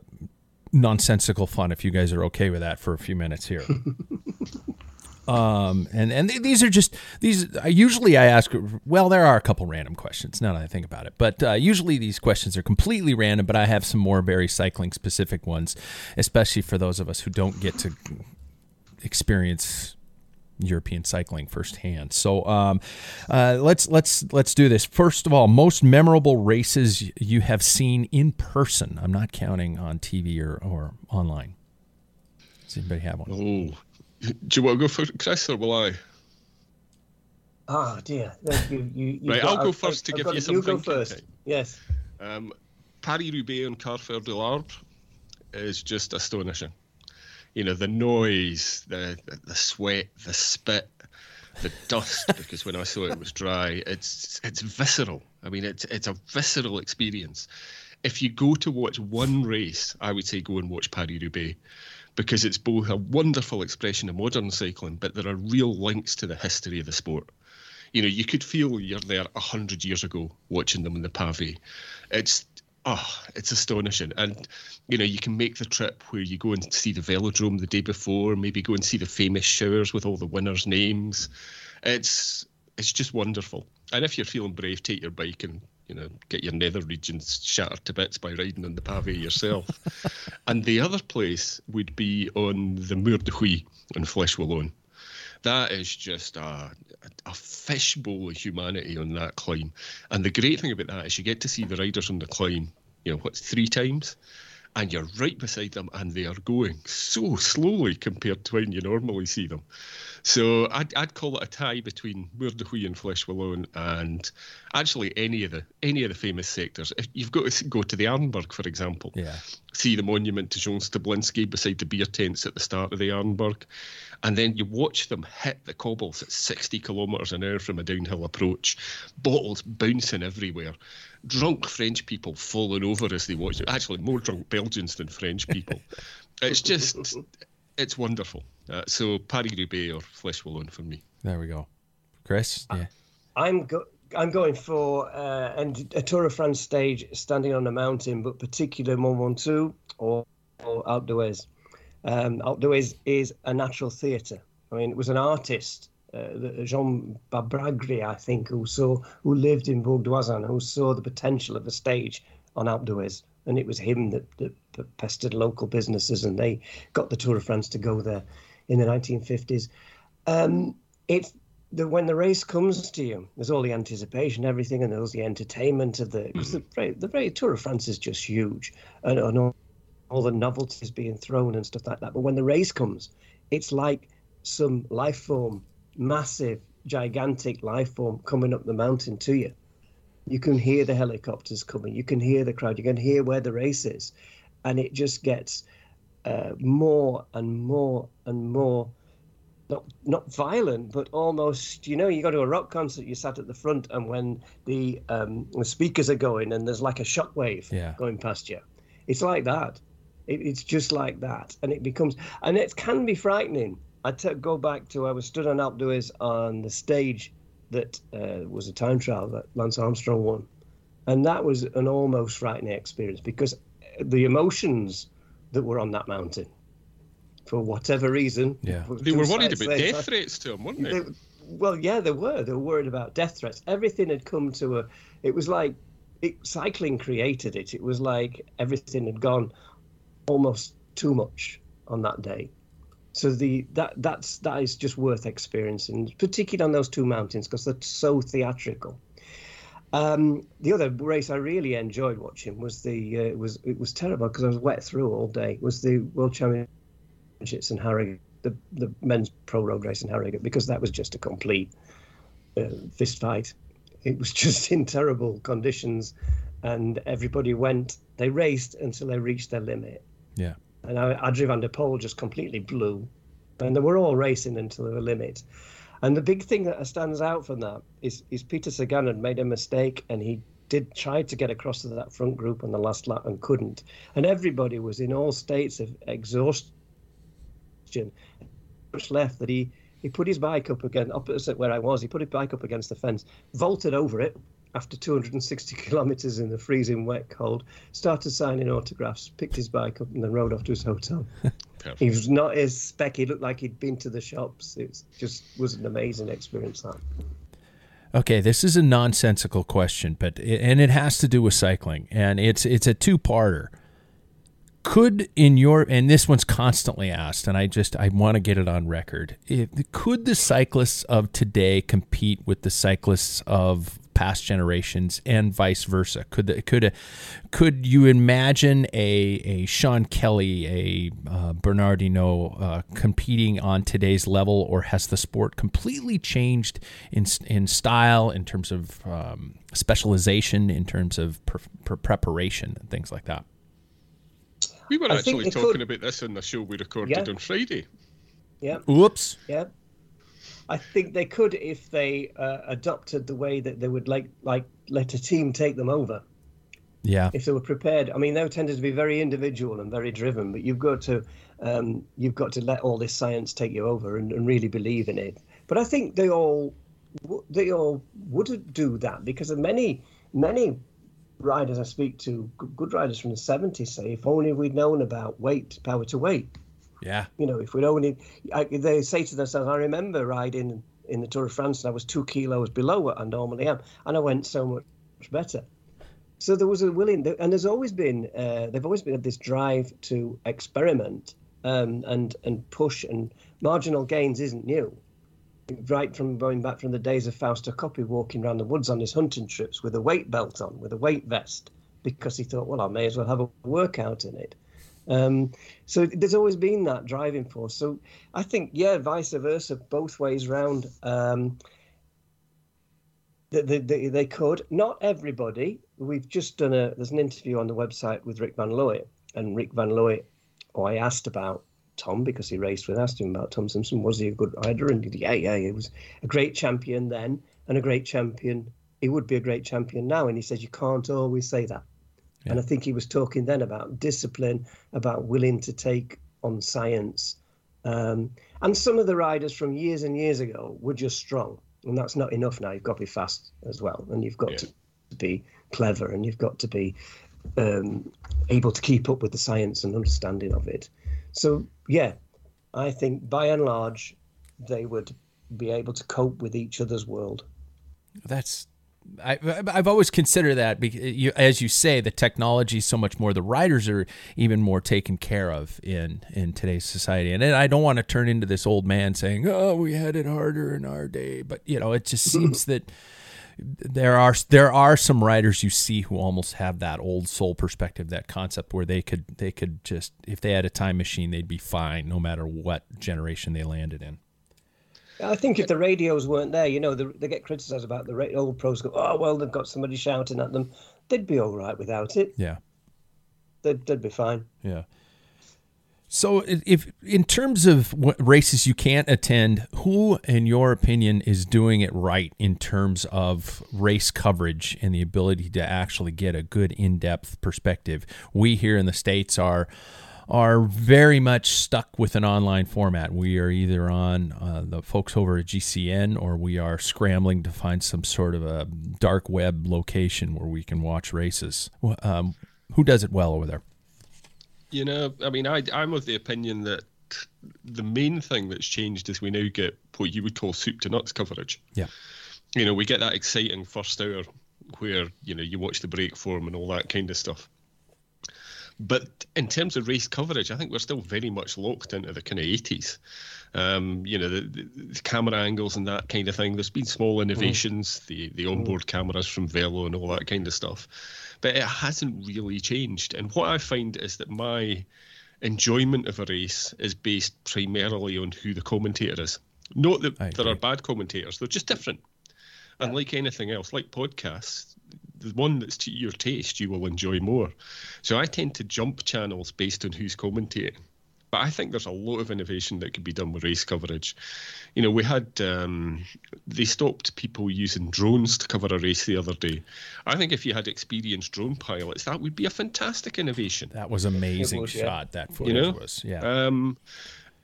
nonsensical fun if you guys are okay with that for a few minutes here. [LAUGHS] um, and and th- these are just these. I usually I ask. Well, there are a couple random questions now that I think about it, but uh, usually these questions are completely random. But I have some more very cycling specific ones, especially for those of us who don't get to experience European cycling firsthand. So um, uh, let's let's let's do this. First of all, most memorable races you have seen in person. I'm not counting on TV or, or online. Does anybody have one? Oh, [LAUGHS] do you want to go for Chris or will I? Ah, dear. You, you, right, got, I'll go I've, first I've to give you some You go first. time. Yes. Um, Paris Roubaix and Carrefour de l'Arbre is just astonishing. You know, the noise, the, the, sweat, the spit, the dust, [LAUGHS] because when I saw it, was dry. It's it's visceral. I mean, it's it's a visceral experience. If you go to watch one race, I would say go and watch Paris Roubaix because it's both a wonderful expression of modern cycling, but there are real links to the history of the sport you know, you could feel you're there a hundred years ago watching them in the pavé. It's oh, it's astonishing. And you know, you can make the trip where you go and see the velodrome the day before, maybe go and see the famous showers with all the winners' names. It's it's just wonderful. And if you're feeling brave, take your bike and you know get your nether regions shattered to bits by riding on the pavé yourself. [LAUGHS] and the other place would be on the Mur de Huy in Flèche Wallonne that is just a, a fishbowl of humanity on that climb. And the great thing about that is you get to see the riders on the climb, you know, what's three times? And you're right beside them, and they are going so slowly compared to when you normally see them. So I'd, I'd call it a tie between Mur de Huy and Flèche Wallonne, and actually any of the any of the famous sectors. If you've got to go to the Arenberg, for example, Yeah. see the monument to Jean Stablinski beside the beer tents at the start of the Arenberg, and then you watch them hit the cobbles at 60 kilometres an hour from a downhill approach, bottles bouncing everywhere, drunk French people falling over as they watch it. Actually, more drunk Belgians than French people. [LAUGHS] it's just, it's wonderful. Uh, so Paris Roubaix or Flèche Wallonne for me. There we go. Chris? Yeah. I'm go- I'm going for uh, and a Tour of France stage standing on a mountain, but particular Mont Ventoux or, or Alpe d'Huez. Um, Alpe d'Huez is a natural theatre. I mean, it was an artist, uh, Jean Babragri, I think, who saw who lived in Bourg d'Oisans, who saw the potential of a stage on Alpe d'Huez, and it was him that, that pestered local businesses, and they got the Tour of France to go there in the 1950s. Um, it's the when the race comes to you, there's all the anticipation, everything, and there's the entertainment of the because the very, the very Tour of France is just huge, and, and all, all the novelties being thrown and stuff like that. But when the race comes, it's like some life form, massive, gigantic life form coming up the mountain to you. You can hear the helicopters coming. You can hear the crowd. You can hear where the race is, and it just gets uh, more and more and more not not violent, but almost you know you go to a rock concert, you sat at the front, and when the um, the speakers are going and there's like a shockwave Yeah. going past you, it's like that. It, it's just like that, and it becomes and it can be frightening. I t- go back to I was stood on Alpe d'Huez on the stage that uh, was a time trial that Lance Armstrong won, and that was an almost frightening experience because the emotions that were on that mountain, for whatever reason, Yeah. They were worried about They- death threats to him, weren't they? they, well, yeah, they were. They were worried about death threats. Everything had come to a. It was like it, cycling created it. It was like everything had gone almost too much on that day. So the that that's that is just worth experiencing, particularly on those two mountains because they're so theatrical. Um, the other race I really enjoyed watching was the uh, was it was terrible because I was wet through all day. Was the World Championships in Harrogate, the the men's pro road race in Harrogate because that was just a complete uh, fist fight. It was [LAUGHS] just in terrible conditions, and everybody went. They raced until they reached their limit, Yeah. And Adri van der Poel just completely blew, and they were all racing until the limit. And the big thing that stands out from that is, is Peter Sagan had made a mistake, and he did try to get across to that front group on the last lap and couldn't. And everybody was in all states of exhaustion. Much left that he he put his bike up again opposite where I was. He put his bike up against the fence, vaulted over it after 260 [LAUGHS] kilometres in the freezing wet cold, started signing autographs, picked his bike up, and then rode off to his hotel. he was not as spec. He looked like he'd been to the shops. It just was an amazing experience. That. Okay, this is a nonsensical question, but and it has to do with cycling, and it's it's a two-parter. could in your and this one's constantly asked and i just i want to get it on record if, could the cyclists of today compete with the cyclists of past generations and vice versa could could could you imagine a a Sean Kelly a uh, Bernard Hinault uh, competing on today's level or has the sport completely changed in in style in terms of um, specialization in terms of pre- pre- preparation and things like that we were I actually talking could... about this in the show we recorded yeah. on Friday. Yeah. Oops. Yeah. I think they could if they uh, adopted the way that they would like like let a team take them over. Yeah. If they were prepared, I mean, they tended to be very individual and very driven, but you've got to um, you've got to let all this science take you over and, and really believe in it. But I think they all they all would do that because of many many riders I speak to, good riders from the 70s, say, if only we'd known about weight, power to weight. Yeah. You know, if we'd only, I, they say to themselves, I remember riding in the Tour of France and I was two kilos below what I normally am, and I went so much better. So there was a willing, and there's always been, uh, they've always been this drive to experiment um, and and push, and marginal gains isn't new right from going back from the days of Fausto Coppi walking around the woods on his hunting trips with a weight belt on, with a weight vest, because he thought, well, I may as well have a workout in it. Um, so there's always been that driving force. So I think, yeah, vice versa, both ways round. Um, they, they, they could. Not everybody. We've just done a. There's an interview on the website with Rik Van Looy, and Rik Van Looy, I asked about Tom because he raced with. Asked him about Tom Simpson. Was he a good rider? And he, yeah, yeah, he was a great champion then and a great champion. He would be a great champion now. And he says you can't always say that. Yeah. And I think he was talking then about discipline, about willing to take on science. Um, and some of the riders from years and years ago were just strong. And that's not enough now. You've got to be fast as well. And you've got yeah. to be clever and you've got to be um, able to keep up with the science and understanding of it. So yeah, I think by and large they would be able to cope with each other's world. That's I, have always considered that you, as you say, the technology is so much more. The writers are even more taken care of in in today's society. And I don't want to turn into this old man saying, "Oh, we had it harder in our day," but you know, it just seems that there are there are some writers you see who almost have that old soul perspective, that concept where they could they could just if they had a time machine, they'd be fine no matter what generation they landed in. I think if the radios weren't there, you know, the, they get criticised about the old pros go, oh well, they've got somebody shouting at them. They'd be all right without it. Yeah, they'd, they'd be fine. Yeah. So, if in terms of what races you can't attend, who, in your opinion, is doing it right in terms of race coverage and the ability to actually get a good in-depth perspective? We here in the states are are very much stuck with an online format. We are either on uh, the folks over at GCN or we are scrambling to find some sort of a dark web location where we can watch races. Um, who does it well over there? You know, I mean, I, I'm of the opinion that the main thing that's changed is we now get what you would call soup to nuts coverage. Yeah. You know, we get that exciting first hour where, you know, you watch the break form and all that kind of stuff. But in terms of race coverage, I think we're still very much locked into the kind of 80s. Um, you know, the, the, camera angles and that kind of thing. There's been small innovations, mm. the, the onboard mm. cameras from Velo and all that kind of stuff but it hasn't really changed. And what I find is that my enjoyment of a race is based primarily on who the commentator is. Not that there are bad commentators, they're just different. And like anything else, like podcasts, the one that's to your taste you will enjoy more. So I tend to jump channels based on who's commentating. But I think there's a lot of innovation that could be done with race coverage. You know, we had um, they stopped people using drones to cover a race the other day. I think if you had experienced drone pilots, that would be a fantastic innovation. That was amazing was, shot. Yeah. That footage you know? was, yeah. Um,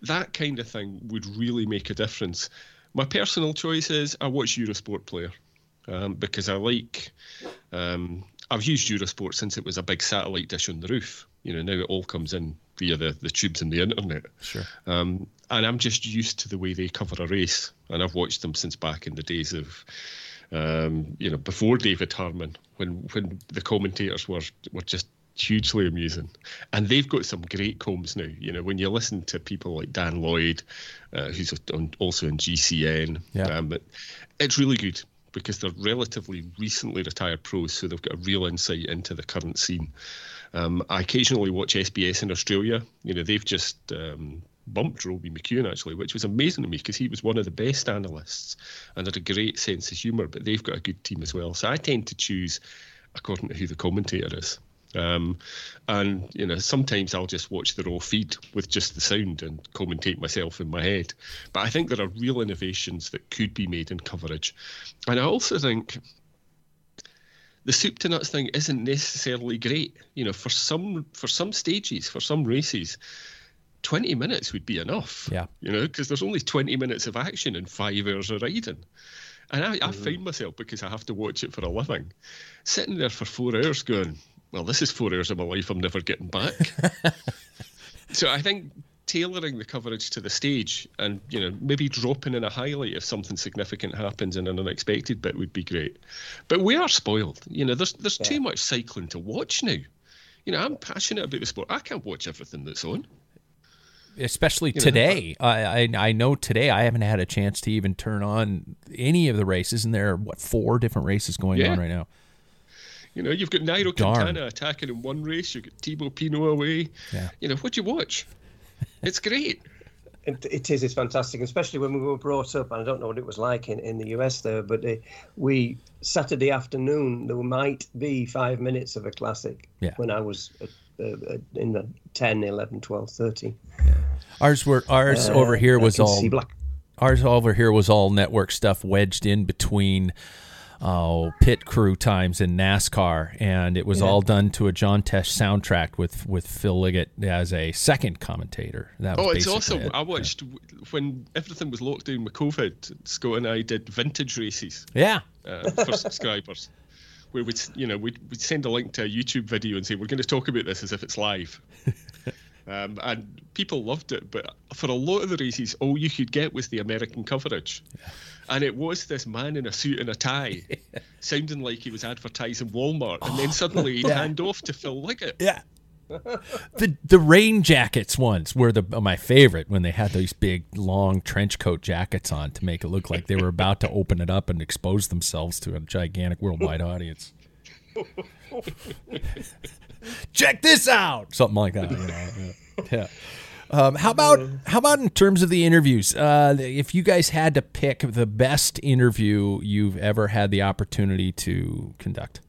that kind of thing would really make a difference. My personal choice is I watch Eurosport Player um, because I like. Um, I've used Eurosport since it was a big satellite dish on the roof. You know, now it all comes in via the, the tubes and the internet. Sure. Um, and I'm just used to the way they cover a race, and I've watched them since back in the days of, um, you know, before David Harmon, when when the commentators were were just hugely amusing. And they've got some great combs now. You know, when you listen to people like Dan Lloyd, uh, who's on, also in GCN, yeah. Um, it's really good because they're relatively recently retired pros, so they've got a real insight into the current scene. Um, I occasionally watch SBS in Australia. You know, they've just um, bumped Robbie McEwen actually, which was amazing to me because he was one of the best analysts and had a great sense of humour. But they've got a good team as well. So I tend to choose according to who the commentator is. Um, and you know, sometimes I'll just watch the raw feed with just the sound and commentate myself in my head. But I think there are real innovations that could be made in coverage, and I also think the soup to nuts thing isn't necessarily great. You know, for some for some stages, for some races. 20 minutes would be enough. Yeah. You know, because there's only 20 minutes of action in five hours of riding. And I, I mm-hmm. find myself, because I have to watch it for a living, sitting there for four hours going, well, this is four hours of my life I'm never getting back. [LAUGHS] so I think tailoring the coverage to the stage and you know maybe dropping in a highlight if something significant happens in an unexpected bit would be great. But we are spoiled. You know there's there's yeah. too much cycling to watch now. You know i'm passionate about the sport. I can't watch everything that's on. Especially you today know, I, I i know today i haven't had a chance to even turn on any of the races and there are what four different races going yeah. on right now you know, you've got Nairo Darn. Quintana attacking in one race. You've got Thibaut Pinot away. Yeah. You know, what do you watch? It's great. [LAUGHS] It, it is. It's fantastic, especially when we were brought up. And I don't know what it was like in, in the US there, but uh, we Saturday afternoon there might be five minutes of a classic. Yeah. When I was uh, uh, in the 10, 11, 12, 13. Yeah. Ours were ours uh, over here was all ours over here was all network stuff wedged in between uh, pit crew times in NASCAR, and it was yeah. all done to a John Tesh soundtrack with with Phil Liggett as a second commentator. That oh, it's also it. I watched yeah. when everything was locked down with COVID. Scott and I did vintage races. Yeah, uh, for [LAUGHS] subscribers. Where we'd, you know, we'd, we'd send a link to a YouTube video and say, we're going to talk about this as if it's live. [LAUGHS] Um, and people loved it, but for a lot of the races, all you could get was the American coverage. Yeah. And it was this man in a suit and a tie, [LAUGHS] sounding like he was advertising Walmart, and then oh, suddenly he'd yeah. hand off to Phil Liggett. Yeah. the the rain jackets ones were the my favorite when they had those big long trench coat jackets on to make it look like they were about to open it up and expose themselves to a gigantic worldwide audience. [LAUGHS] Check this out, something like that. You know? yeah. [LAUGHS] yeah. Um, how about how about in terms of the interviews? Uh, if you guys had to pick the best interview you've ever had the opportunity to conduct.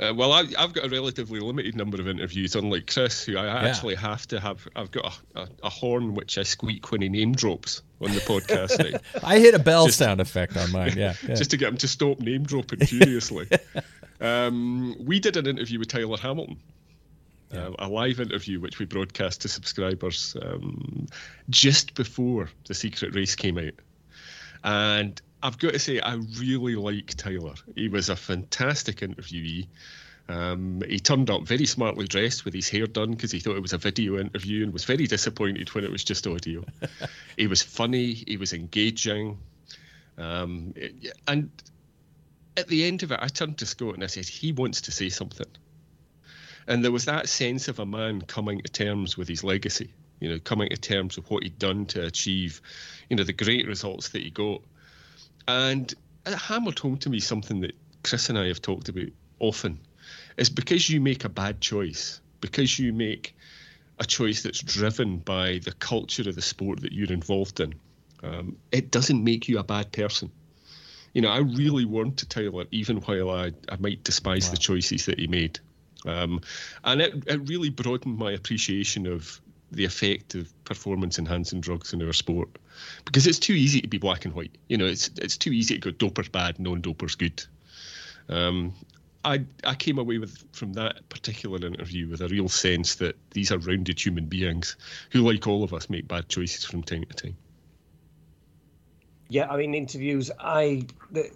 Uh, well, I, have got a relatively limited number of interviews, unlike Chris, who I yeah. actually have to have. I've got a, a, a, horn which I squeak when he name drops on the podcast. [LAUGHS] I hit a bell just, sound effect on mine, yeah, [LAUGHS] yeah, just to get him to stop name dropping furiously. [LAUGHS] um, we did an interview with Tyler Hamilton yeah. uh, a live interview which we broadcast to subscribers um, just before the secret race came out. And I've got to say, I really like Tyler. He was a fantastic interviewee. Um, he turned up very smartly dressed with his hair done because he thought it was a video interview and was very disappointed when it was just audio. [LAUGHS] he was funny, he was engaging. Um, and at the end of it, I turned to Scott and I said, he wants to say something. And there was that sense of a man coming to terms with his legacy, you know, coming to terms with what he'd done to achieve, you know, the great results that he got. And it hammered home to me something that Chris and I have talked about often. Is because you make a bad choice, because you make a choice that's driven by the culture of the sport that you're involved in, um, it doesn't make you a bad person. You know, I really warmed to Tyler, even while I, I might despise wow. the choices that he made. Um, and it, it really broadened my appreciation of the effect of performance enhancing drugs in our sport because it's too easy to be black and white. You know, it's it's too easy to go doper's bad, non-doper's good. Um, I I came away with from that particular interview with a real sense that these are rounded human beings who, like all of us, make bad choices from time to time. Yeah, I mean interviews. I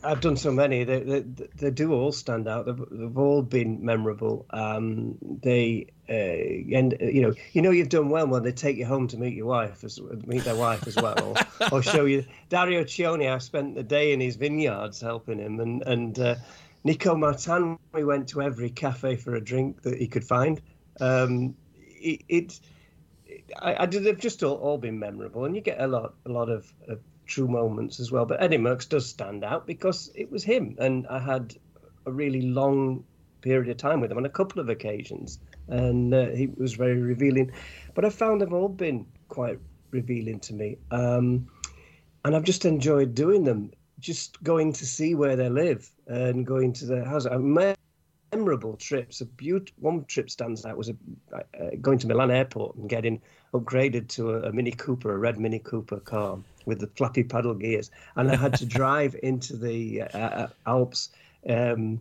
I've done so many. They they, they do all stand out. They've, they've all been memorable. Um, they uh, and you know you know you've done well when they take you home to meet your wife, as, meet their wife as well, or, [LAUGHS] or show you Dario Cioni. I spent the day in his vineyards helping him, and and uh, Nico Martin, we went to every cafe for a drink that he could find. Um, it, it I, I did, they've just all, all, been memorable, and you get a lot, a lot of, of true moments as well. But Eddy Merckx does stand out because it was him, and I had a really long period of time with him on a couple of occasions, and uh, he was very revealing. But I found they've all been quite revealing to me, um, and I've just enjoyed doing them. Just going to see where they live and going to their house. I memorable trips. A beautiful one trip stands out was a, uh, going to Milan Airport and getting upgraded to a, a, Mini Cooper, a red Mini Cooper car with the flappy paddle gears, and I had to drive into the uh, uh, Alps um,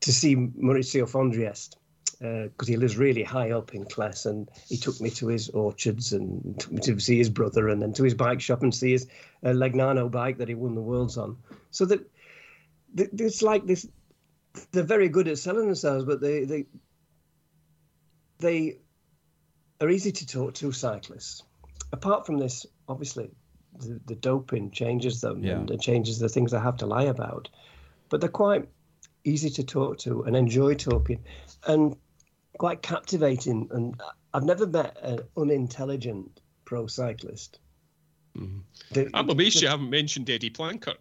to see Maurizio Fondriest because uh, he lives really high up in Cles, and he took me to his orchards and took me to see his brother, and then to his bike shop and see his uh, Legnano bike that he won the worlds on. So that it's like this they're very good at selling themselves, but they they they are easy to talk to cyclists. Apart from this, obviously, the, the doping changes them yeah. and, changes the things they have to lie about, but they're quite easy to talk to and enjoy talking, and quite captivating. And I've never met an unintelligent pro cyclist. Mm-hmm. I'm amazed you haven't mentioned Eddy Planckaert.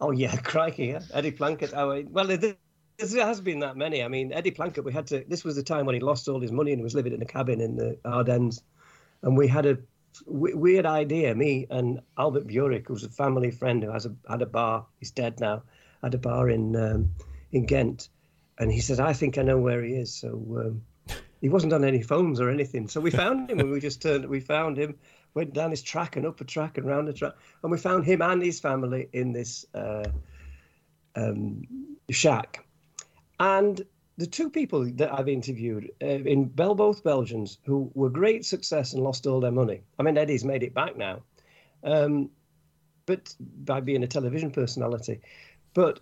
Oh yeah, [LAUGHS] crikey, yeah. Eddy Planckaert. Oh, well, there, there has been that many. I mean, Eddy Planckaert. We had to. This was the time when he lost all his money and he was living in a cabin in the Ardennes, and we had a weird idea. Me and Albert Bjuric, who's a family friend who has a had a bar. He's dead now. Had a bar in um, in Ghent, and he said, "I think I know where he is." So. Um, he wasn't on any phones or anything, so we found him and we just turned. We found him, went down his track and up a track and round a track, and we found him and his family in this uh, um, shack. And the two people that I've interviewed uh, in Bell, both Belgians, who were great success and lost all their money. I mean, Eddie's made it back now, um, but by being a television personality. But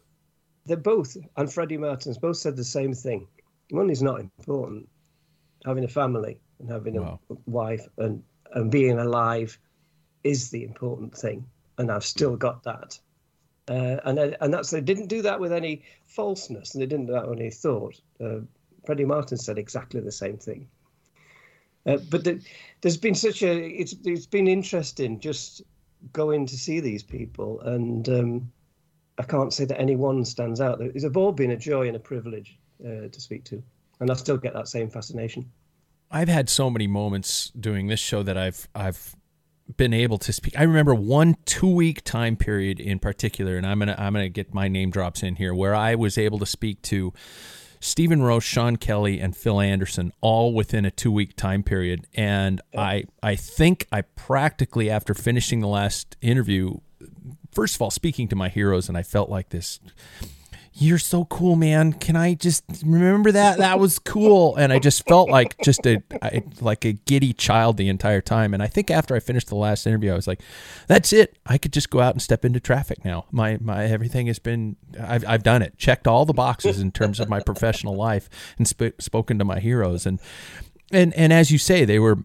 they're both, and Freddy Maertens both said the same thing. Money's not important. Having a family and having wow. a wife and and being alive is the important thing. And I've still got that. Uh, and and that's they didn't do that with any falseness, and they didn't do that with any thought. Uh, Freddie Martin said exactly the same thing. Uh, but the, there's been such a it's it's been interesting just going to see these people, and um, I can't say that any one stands out. They've all been a joy and a privilege uh, to speak to, and I still get that same fascination. I've had so many moments doing this show that I've I've been able to speak. I remember one two week time period in particular, and I'm gonna I'm gonna get my name drops in here where I was able to speak to Stephen Roche, Sean Kelly, and Phil Anderson all within a two week time period. And I I think I practically after finishing the last interview, first of all speaking to my heroes, and I felt like this you're so cool, man. Can I just remember that? That was cool. And I just felt like just a I, like a giddy child the entire time. And I think after I finished the last interview, I was like, that's it. I could just go out and step into traffic now. My my everything has been I've I've done it. Checked all the boxes in terms of my professional life and sp- spoken to my heroes and and and as you say, they were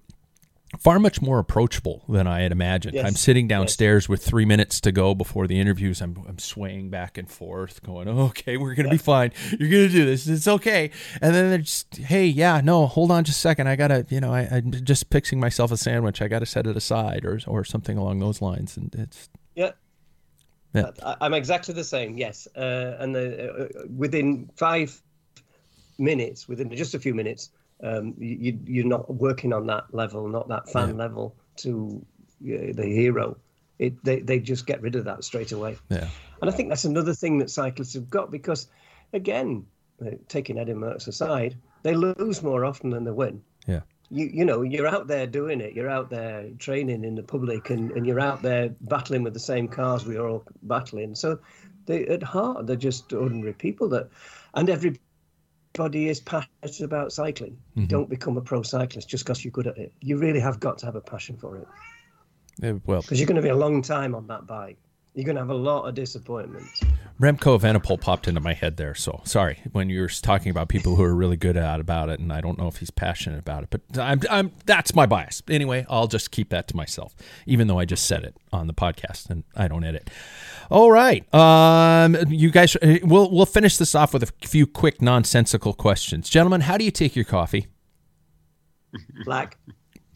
far much more approachable than I had imagined. Yes. I'm sitting downstairs yes. with three minutes to go before the interviews. I'm, I'm swaying back and forth, going, oh, "Okay, we're gonna be fine. You're gonna do this. It's okay." And then they're just, "Hey, yeah, no, hold on just a second. I gotta, you know, I, am just fixing myself a sandwich. I gotta set it aside, or or something along those lines." And it's yeah. Yeah. I'm exactly the same. Yes, uh, and the, uh, within five minutes, within just a few minutes, um, you, you're not working on that level, not that fan yeah. level to uh, the hero. It, they, they just get rid of that straight away. Yeah. And I think that's another thing that cyclists have got because, again, uh, taking Eddy Merckx aside, they lose more often than they win. Yeah. You, you know, you're out there doing it. You're out there training in the public and, and you're out there battling with the same cars we are all battling. So they, at heart, they're just ordinary people that, and every everybody is passionate about cycling. Mm-hmm. Don't become a pro cyclist just because you're good at it. You really have got to have a passion for it. Yeah, well, because you're going to be a long time on that bike. You're going to have a lot of disappointments. Remco Evenepoel popped into my head there. So sorry when you were talking about people who are really good at about it, and I don't know if he's passionate about it, but I'm, I'm that's my bias. Anyway, I'll just keep that to myself, even though I just said it on the podcast and I don't edit. All right, um, you guys, uh, we'll we'll finish this off with a few quick nonsensical questions, gentlemen. How do you take your coffee? Black.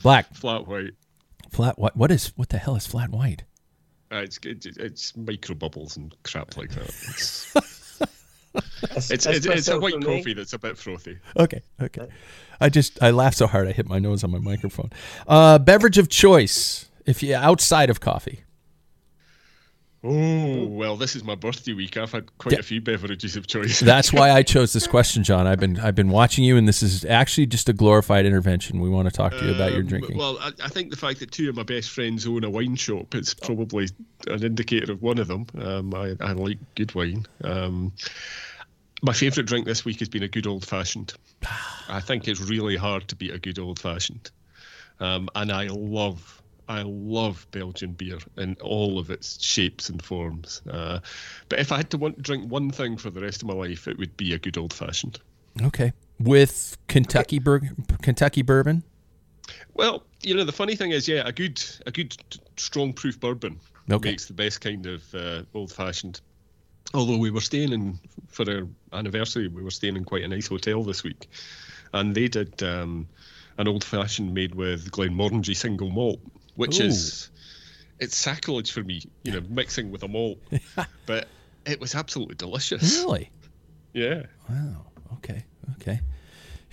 Black, Flat white. flat. What? What is? What the hell is flat white? Uh, it's, it's it's micro bubbles and crap like that. It's Es- it's, it's, it's a white for me. coffee that's a bit frothy. Okay, okay. I just I laughed so hard I hit my nose on my microphone. Uh, beverage of choice, if you outside of coffee. Oh well, this is my birthday week. I've had quite a few beverages of choice. That's why I chose this [LAUGHS] question, John. I've been I've been watching you, and this is actually just a glorified intervention. We want to talk to you about your Um, drinking. Well, I, I think the fact that two of my best friends own a wine shop it's probably an indicator of one of them. Um, I, I like good wine. Um, my favourite drink this week has been a good old fashioned. [SIGHS] I think it's really hard to beat a good old fashioned, um, and I love. I love Belgian beer in all of its shapes and forms. Uh, but if I had to want to drink one thing for the rest of my life, it would be a good old fashioned. okay, with Kentucky bur- Kentucky bourbon. Well, you know, the funny thing is, yeah, a good a good strong proof bourbon Okay. makes the best kind of uh, old fashioned. Although we were staying in for our anniversary, we were staying in quite a nice hotel this week, and they did um, an old fashioned made with Glenmorangie single malt, which Ooh. is it's sacrilege for me, you know, mixing with a malt, [LAUGHS] but it was absolutely delicious. Really? Yeah. Wow. Okay. Okay.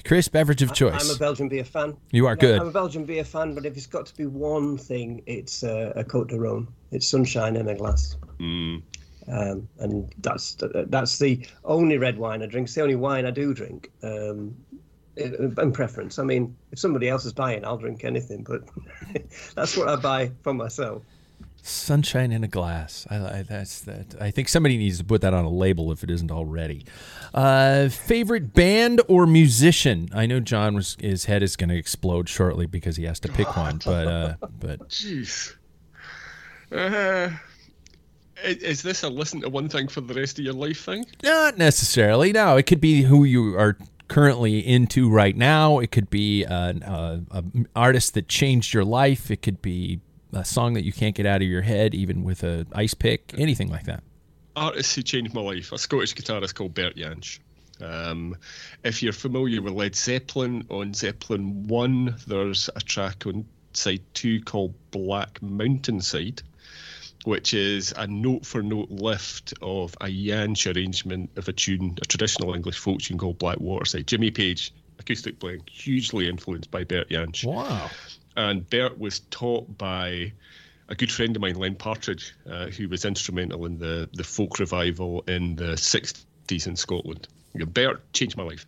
Chris, beverage of choice. I'm a Belgian beer fan. You are Yeah, good. I'm a Belgian beer fan, but if it's got to be one thing, it's uh, a Cote de Rhone. It's sunshine in a glass. Mm. Um, and that's that's the only red wine I drink. It's the only wine I do drink. Um, in in preference. I mean, if somebody else is buying, I'll drink anything, but [LAUGHS] that's what I buy for myself. Sunshine in a glass. I, I that's that. I think somebody needs to put that on a label if it isn't already. Uh, favorite band or musician? I know John was his head is going to explode shortly because he has to pick one. But uh, [LAUGHS] but Jeez. Uh, is this a listen to one thing for the rest of your life thing? not necessarily. No, it could be who you are currently into right now. It could be an uh, an artist that changed your life. It could be a song that you can't get out of your head, even with a ice pick. Anything like that. Artist who changed my life, a Scottish guitarist called Bert Jansch. Um, if you're familiar with Led Zeppelin, on Zeppelin 1, there's a track on side 2 called Black Mountainside, which is a note for note lift of a Jansch arrangement of a tune, a traditional English folk tune called Black Waterside. Jimmy Page, acoustic playing, hugely influenced by Bert Jansch. Wow. and Bert was taught by a good friend of mine, Len Partridge, uh, who was instrumental in the, the folk revival in the 60s in Scotland. You know, Bert changed my life.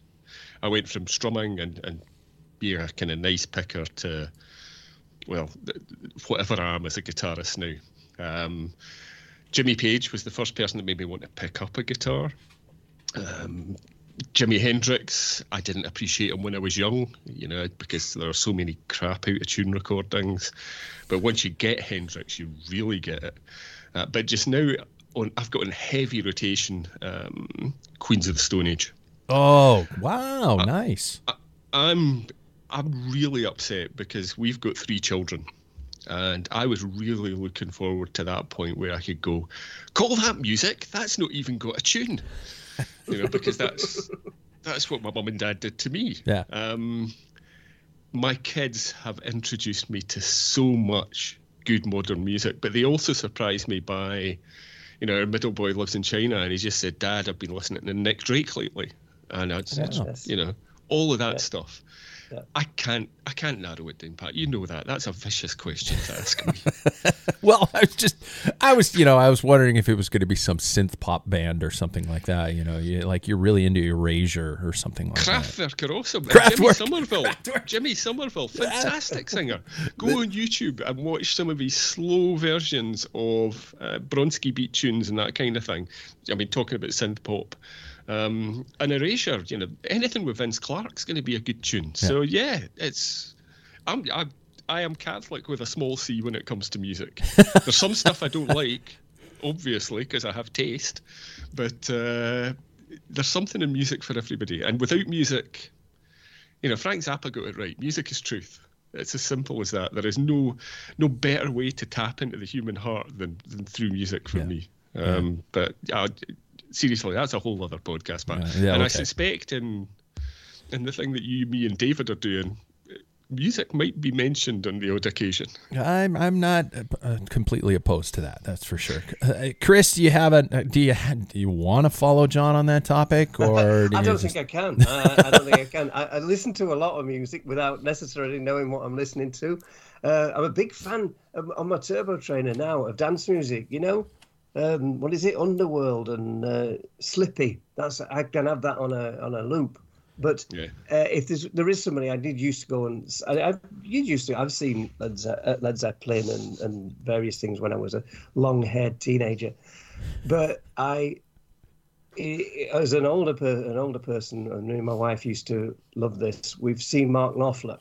I went from strumming and, and being a kind of nice picker to, well, whatever I am as a guitarist now. Um, Jimmy Page was the first person that made me want to pick up a guitar. Um, Jimi Hendrix, I didn't appreciate him when I was young, you know, because there are so many crap out of tune recordings. But once you get Hendrix, you really get it. Uh, but just now, on I've got in heavy rotation um, Queens of the Stone Age. Oh wow, nice. I'm I'm really upset because we've got three children, and I was really looking forward to that point where I could go, call that music. That's not even got a tune, you know, because that's [LAUGHS] that's what my mum and dad did to me. Yeah. Um, my kids have introduced me to so much good modern music, but they also surprised me by, you know, our middle boy lives in China, and he just said, "Dad, I've been listening to Nick Drake lately," and I just, Yes. you know, all of that Yeah. stuff. Yeah. I can't, I can't narrow it down, Pat. You know that. That's a vicious question to ask me. [LAUGHS] Well, I was just, I was, you know, I was wondering if it was going to be some synth pop band or something like that. You know, you, like you're really into Erasure or something like that. Kraftwerk are awesome. Kraftwerk. Jimmy Somerville. Jimmy Somerville, fantastic singer. [LAUGHS] Go on YouTube and watch some of his slow versions of uh, Bronski beat tunes and that kind of thing. I mean, talking about synth pop. Um, and Erasure, you know, anything with Vince Clarke's going to be a good tune. So yeah, it's I'm I, I am Catholic with a small c when it comes to music. [LAUGHS] There's some stuff I don't like. obviously, because I have taste. But uh, there's something in music for everybody, and without music, you know, Frank Zappa got it right. Music is truth. It's as simple as that. There is no no better way to tap into the human heart than, than through music for Yeah. me. Um, But uh, seriously, that's a whole other podcast. But Yeah, yeah, and I suspect in in the thing that you, me, and David are doing, music might be mentioned on the odd occasion. I'm I'm not uh, completely opposed to that. That's for sure. Uh, Chris, do you have a uh, do you do you want to follow John on that topic [LAUGHS] or do I don't just- think I can. Uh, I don't think I can. I, I listen to a lot of music without necessarily knowing what I'm listening to. Uh, I'm a big fan of, on my turbo trainer now of dance music. You know, um, what is it? Underworld and uh, Slippy. That's I can have that on a on a loop. But Yeah. uh, if there's, there is somebody I did used to go and I, I used to I've seen Led, Ze- uh, Led Zeppelin and, and various things when I was a long-haired teenager, but I I- as an older per, an older person, and me and my wife used to love this. We've seen Mark Knopfler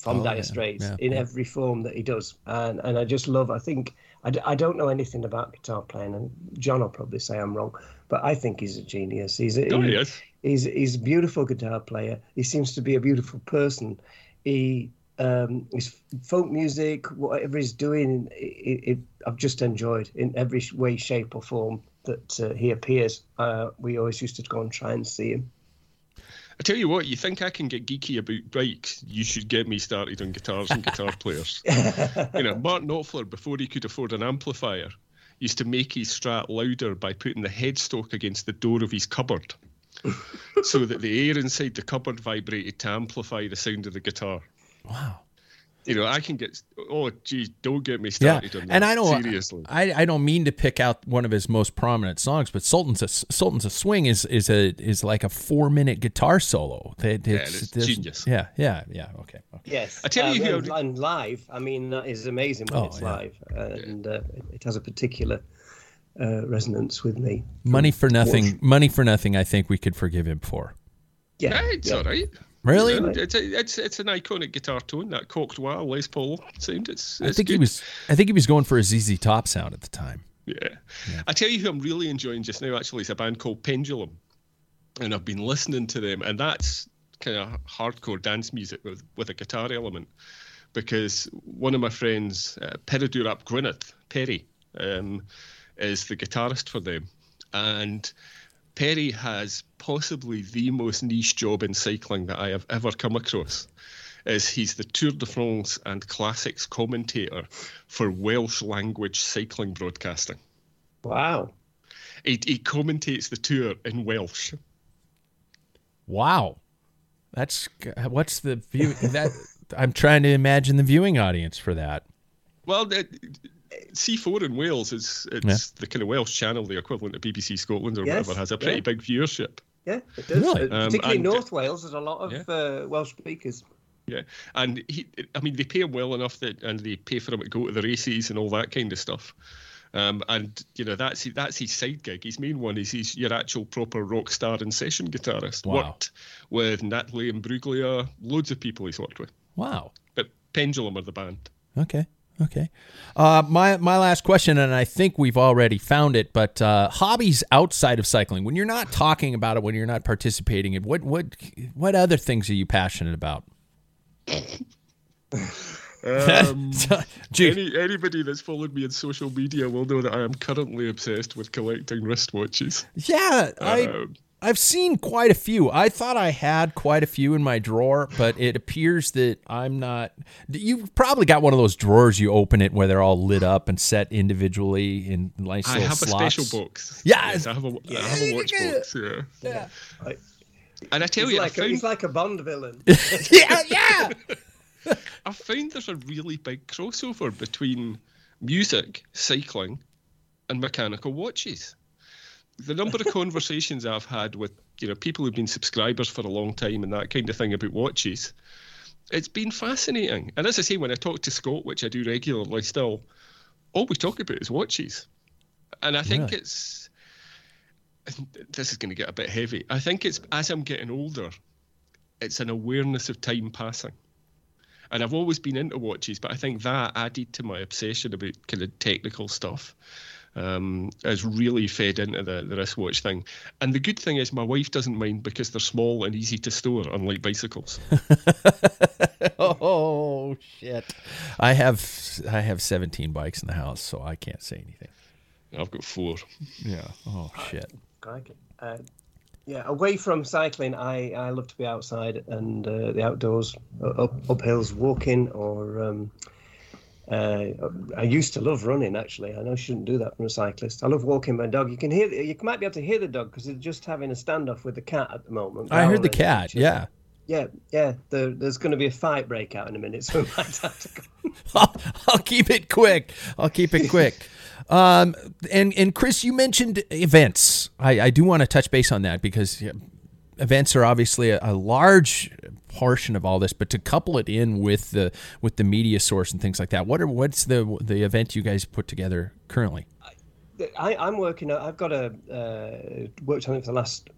from Oh, Dire Straits yeah, in yeah. every form that he does, and and I just love. I think I, d- I don't know anything about guitar playing, and John will probably say I'm wrong, but I think he's a genius. He's a, Oh, he- is. He's he's a beautiful guitar player. He seems to be a beautiful person. He um, his folk music, whatever he's doing, it, it, I've just enjoyed in every way, shape, or form that uh, he appears. Uh, we always used to go and try and see him. I tell you what, you think I can get geeky about bikes? You should get me started on guitars and guitar [LAUGHS] players. [LAUGHS] You know, Mark Knopfler, before he could afford an amplifier, used to make his strat louder by putting the headstock against the door of his cupboard [LAUGHS] so that the air inside the cupboard vibrated to amplify the sound of the guitar. Wow. You know, I can get. Oh, geez, don't get me Yeah, started on that. and I don't seriously. I, I don't mean to pick out one of his most prominent songs, but Sultans of, Sultans of Swing is is a is like a four minute guitar solo. It, it's there's- genius. Yeah, yeah, yeah. Okay. okay. Yes, I tell you um, who- and, and live. I mean, that is amazing when Oh, it's yeah. live, and uh, it has a particular uh, resonance with me. Money for nothing. Money for nothing. I think we could forgive him for. Yeah, Yeah, it's yeah. all right. Really? Yeah, it's, a, it's it's an iconic guitar tone that cocked wah Les Paul sound. It's, I it's think he was. I think he was going for a ZZ Top sound at the time. Yeah. I tell you who I'm really enjoying just now actually is a band called Pendulum. And I've been listening to them and that's kind of hardcore dance music with, with a guitar element. Because one of my friends, uh, Peredur ap Gwynedd, Perry, um, is the guitarist for them. And Perry has possibly the most niche job in cycling that I have ever come across. Is he's the Tour de France and Classics commentator for Welsh language cycling broadcasting. Wow. He, he commentates the tour in Welsh. Wow. That's what's the view that I'm trying to imagine the viewing audience for that. Well, the, C4 in Wales is it's the kind of Welsh channel, the equivalent of BBC Scotland or Yes, whatever, has a pretty yeah. big viewership. Yeah, it does. Really? Uh, Um, particularly and- North Wales, there's a lot of Yeah. uh, Welsh speakers. Yeah, and he, I mean, they pay him well enough that, and they pay for him to go to the races and all that kind of stuff. Um, and you know that's that's his side gig. His main one is he's your actual proper rock star and session guitarist. Wow. Worked with Natalie Imbruglia, loads of people he's worked with. Wow. But Pendulum are the band. Okay. Okay. Uh, my my last question, and I think we've already found it, but uh, hobbies outside of cycling. When you're not talking about it, when you're not participating in, what what what other things are you passionate about? Um, [LAUGHS] Any, anybody that's followed me on social media will know that I am currently obsessed with collecting wristwatches. yeah, I Um, I've seen quite a few. I thought I had quite a few in my drawer, but it appears that I'm not. You've probably got one of those drawers. You open it where they're all lit up and set individually in nice I little have slots. a special box. Yes. I have a, I have a watch box. [LAUGHS] Yeah. Yeah. Like, And I tell he's, you, like I a, found, he's like a Bond villain. [LAUGHS] [LAUGHS] yeah, yeah. I found there's a really big crossover between music, cycling, and mechanical watches. The number of conversations I've had with you know people who've been subscribers for a long time and that kind of thing about watches, it's been fascinating. And as I say, when I talk to Scott, which I do regularly still, all we talk about is watches. And I think Really? it's this is going to get a bit heavy. I think it's as I'm getting older, it's an awareness of time passing. And I've always been into watches, but I think that added to my obsession about kind of technical stuff. Um, has really fed into the, the wristwatch thing. And the good thing is, my wife doesn't mind because they're small and easy to store, unlike bicycles. [LAUGHS] oh shit! I have I have 17 bikes in the house, so I can't say anything. I've got four. Yeah. Oh shit. Uh, yeah, away from cycling, I, I love to be outside and uh, the outdoors, up up hills, walking, or um, uh, I used to love running. Actually, I know I shouldn't do that from a cyclist. I love walking my dog. You can hear, you might be able to hear the dog because it's just having a standoff with the cat at the moment. I heard the cat. Yeah. Yeah, yeah. There, there's going to be a fight break out in a minute, so [LAUGHS] we might have to go. [LAUGHS] I'll, I'll keep it quick. I'll keep it quick. [LAUGHS] Um, and and Chris, you mentioned events. I, I do want to touch base on that because yeah, events are obviously a, a, large portion of all this. But to couple it in with the with the media source and things like that, what are what's the the event you guys put together currently? I, I'm working. I've got a uh, worked on it for the last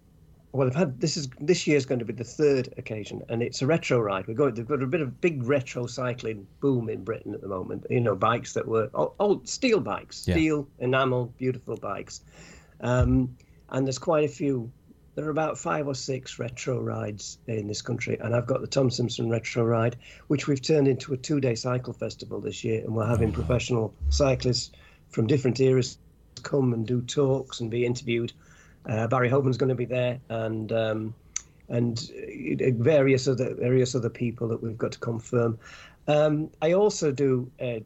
well, I've had this is this year's going to be the third occasion, and it's a retro ride. We're going. They've got a bit of big retro cycling boom in Britain at the moment. You know, bikes that were old steel bikes, yeah. steel enamel, beautiful bikes, um, and there's quite a few. There are about five or six retro rides in this country, and I've got the Tom Simpson Retro Ride, which we've turned into a two-day cycle festival this year, and we're having professional cyclists from different eras come and do talks and be interviewed uh, Barry Hoban's going to be there, and um, and uh, various other various other people that we've got to confirm. Um, I also do uh,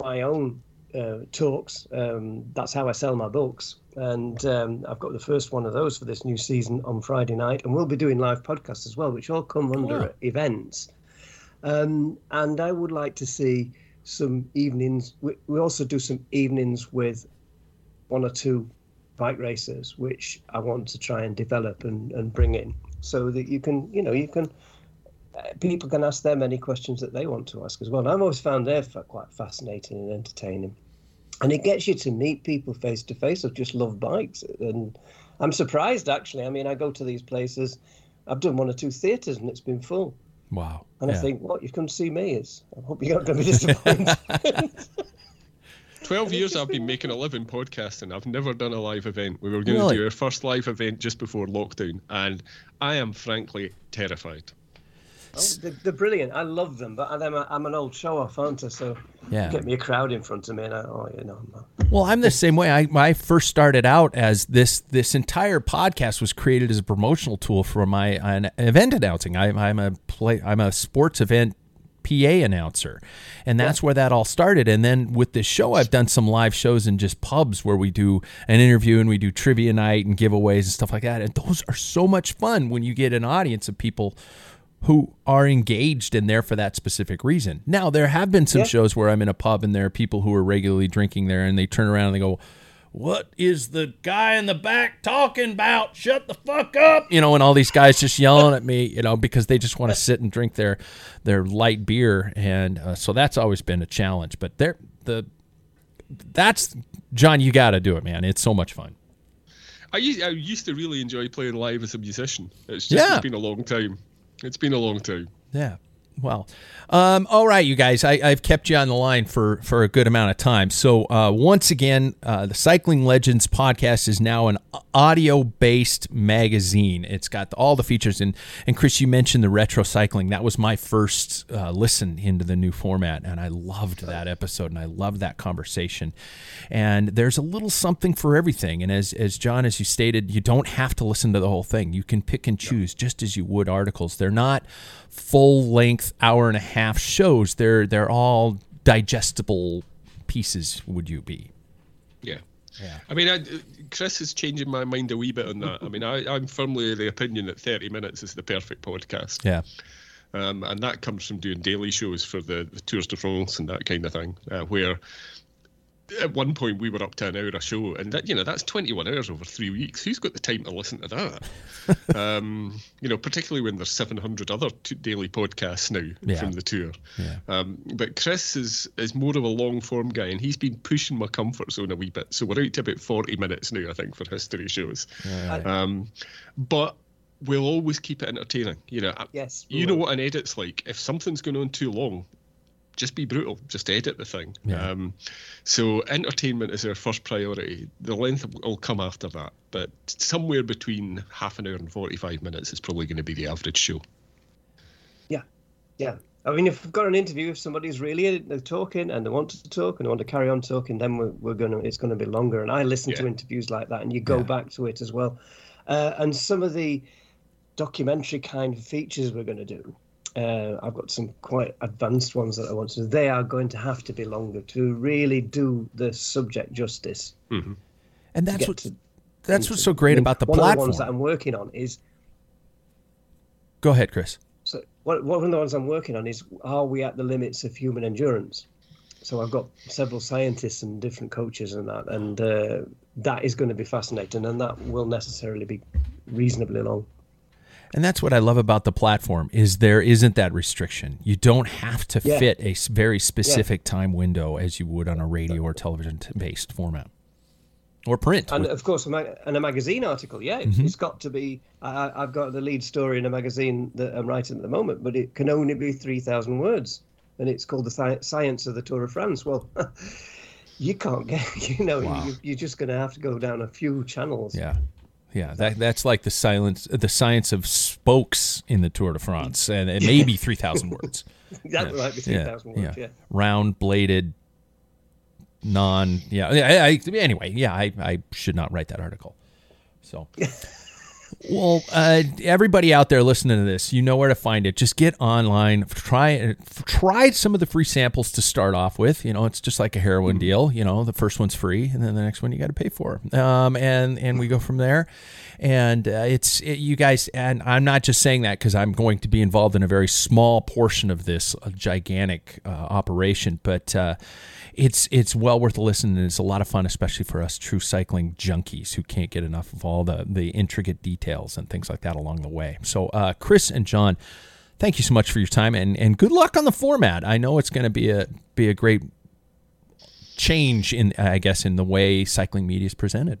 my own uh, talks. Um, that's how I sell my books, and um, I've got the first one of those for this new season on Friday night, and we'll be doing live podcasts as well, which all come under events. Um, and I would like to see some evenings. We, we also do some evenings with one or two bike racers, which I want to try and develop and, and bring in so that you can, you know, you can, people can ask them any questions that they want to ask as well. And I've always found they're quite fascinating and entertaining. And it gets you to meet people face to face who just love bikes. And I'm surprised, actually. I mean, I go to these places, I've done one or two theatres and it's been full. Wow. And yeah. I think, what, you've come to see me? Is I hope you're not going to be disappointed. [LAUGHS] [LAUGHS] 12 years I've been making a living podcasting. I've never done a live event. We were going really? to do our first live event just before lockdown, and I am frankly terrified. Oh, they're, they're, brilliant. I love them, but I'm, a, I'm an old show off, aren't I? So yeah. get me a crowd in front of me, and I, oh, you know. Well, I'm the same way. I, I first started out as this. This entire podcast was created as a promotional tool for my an event announcing. I, I'm a play. I'm a sports event PA announcer. And that's where that all started. And then with this show, I've done some live shows in just pubs where we do an interview and we do trivia night and giveaways and stuff like that. And those are so much fun when you get an audience of people who are engaged and there for that specific reason. Now, there have been some yeah. shows where I'm in a pub and there are people who are regularly drinking there and they turn around and they go, what is the guy in the back talking about? Shut the fuck up. You know, and all these guys just yelling at me, you know, because they just want to sit and drink their their light beer and uh, so that's always been a challenge, but there the that's John, you got to do it, man. It's so much fun. I used, I used to really enjoy playing live as a musician. It's just yeah. it's been a long time. It's been a long time. Yeah. Well, um, all right, you guys, I, have kept you on the line for, for a good amount of time. So, uh, once again, uh, the Cycling Legends podcast is now an audio based magazine. It's got all the features. And, and Chris, you mentioned the retro cycling. That was my first uh, listen into the new format. And I loved that episode and I loved that conversation. And there's a little something for everything. And as, as John, as you stated, you don't have to listen to the whole thing. You can pick and choose just as you would articles. They're not full length hour and a half shows. They're they're all digestible pieces. Would you be? Yeah. Yeah. I mean, I, Chris is changing my mind a wee bit on that. I mean, I, I'm firmly of the opinion that 30 minutes is the perfect podcast. Yeah. Um, and that comes from doing daily shows for the, the Tours de France and that kind of thing, uh, where at one point we were up to an hour a show, and that you know that's 21 hours over three weeks. Who's got the time to listen to that? [LAUGHS] um, you know, particularly when there's 700 other t- daily podcasts now yeah. from the tour. Yeah. Um, but Chris is is more of a long form guy, and he's been pushing my comfort zone a wee bit. So we're out to about 40 minutes now, I think, for history shows. Yeah. Um, but we'll always keep it entertaining. You know, yes, you know what an edit's like. If something's going on too long, just be brutal, just edit the thing. Yeah. Um, so entertainment is our first priority. The length will come after that, but somewhere between half an hour and 45 minutes is probably going to be the average show. Yeah, yeah. I mean, if we've got an interview, if somebody's really they're talking and they want to talk and they want to carry on talking, then we're, we're gonna it's going to be longer. And I listen to interviews like that, and you go Yeah. back to it as well. Uh, and some of the documentary kind of features we're going to do, uh, I've got some quite advanced ones that I want to. do. They are going to have to be longer to really do the subject justice. and that's get what to- that's what's so great I mean, about the one platform. of the ones that I'm working on is Go ahead, Chris. So one, one of the ones I'm working on is are we at the limits of human endurance? So I've got several scientists and different coaches and that, and uh, that is going to be fascinating, and that will necessarily be reasonably long. And that's what I love about the platform is there isn't that restriction. You don't have to Yeah. fit a very specific time window as you would on a radio or television based format or print. And of course, a, mag- and a magazine article, yeah, Mm-hmm. it's got to be. I, I've got the lead story in a magazine that I'm writing at the moment, but it can only be three thousand words, and it's called the Science of the Tour of France. Well, [LAUGHS] you can't get, [LAUGHS] you know, you, you're just going to have to go down a few channels. yeah. Yeah, that that's like the silence the science of spokes in the Tour de France and, and maybe 3000 words. [LAUGHS] that might be three Yeah, thousand words. Yeah. Round bladed non yeah, I, I, anyway, yeah, I, I should not write that article. So [LAUGHS] Well, uh, everybody out there listening to this, you know where to find it. Just get online, try try some of the free samples to start off with. You know, it's just like a heroin deal. You know, the first one's free, and then the next one you got to pay for. Um, and and we go from there. And uh, it's it, you guys, and I'm not just saying that because I'm going to be involved in a very small portion of this uh, gigantic uh, operation, but. Uh, it's it's well worth a listen and it's a lot of fun, especially for us true cycling junkies who can't get enough of all the the intricate details and things like that along the way. So, uh, Chris and John, thank you so much for your time and and good luck on the format. I know it's going to be a be a great change in I guess in the way cycling media is presented.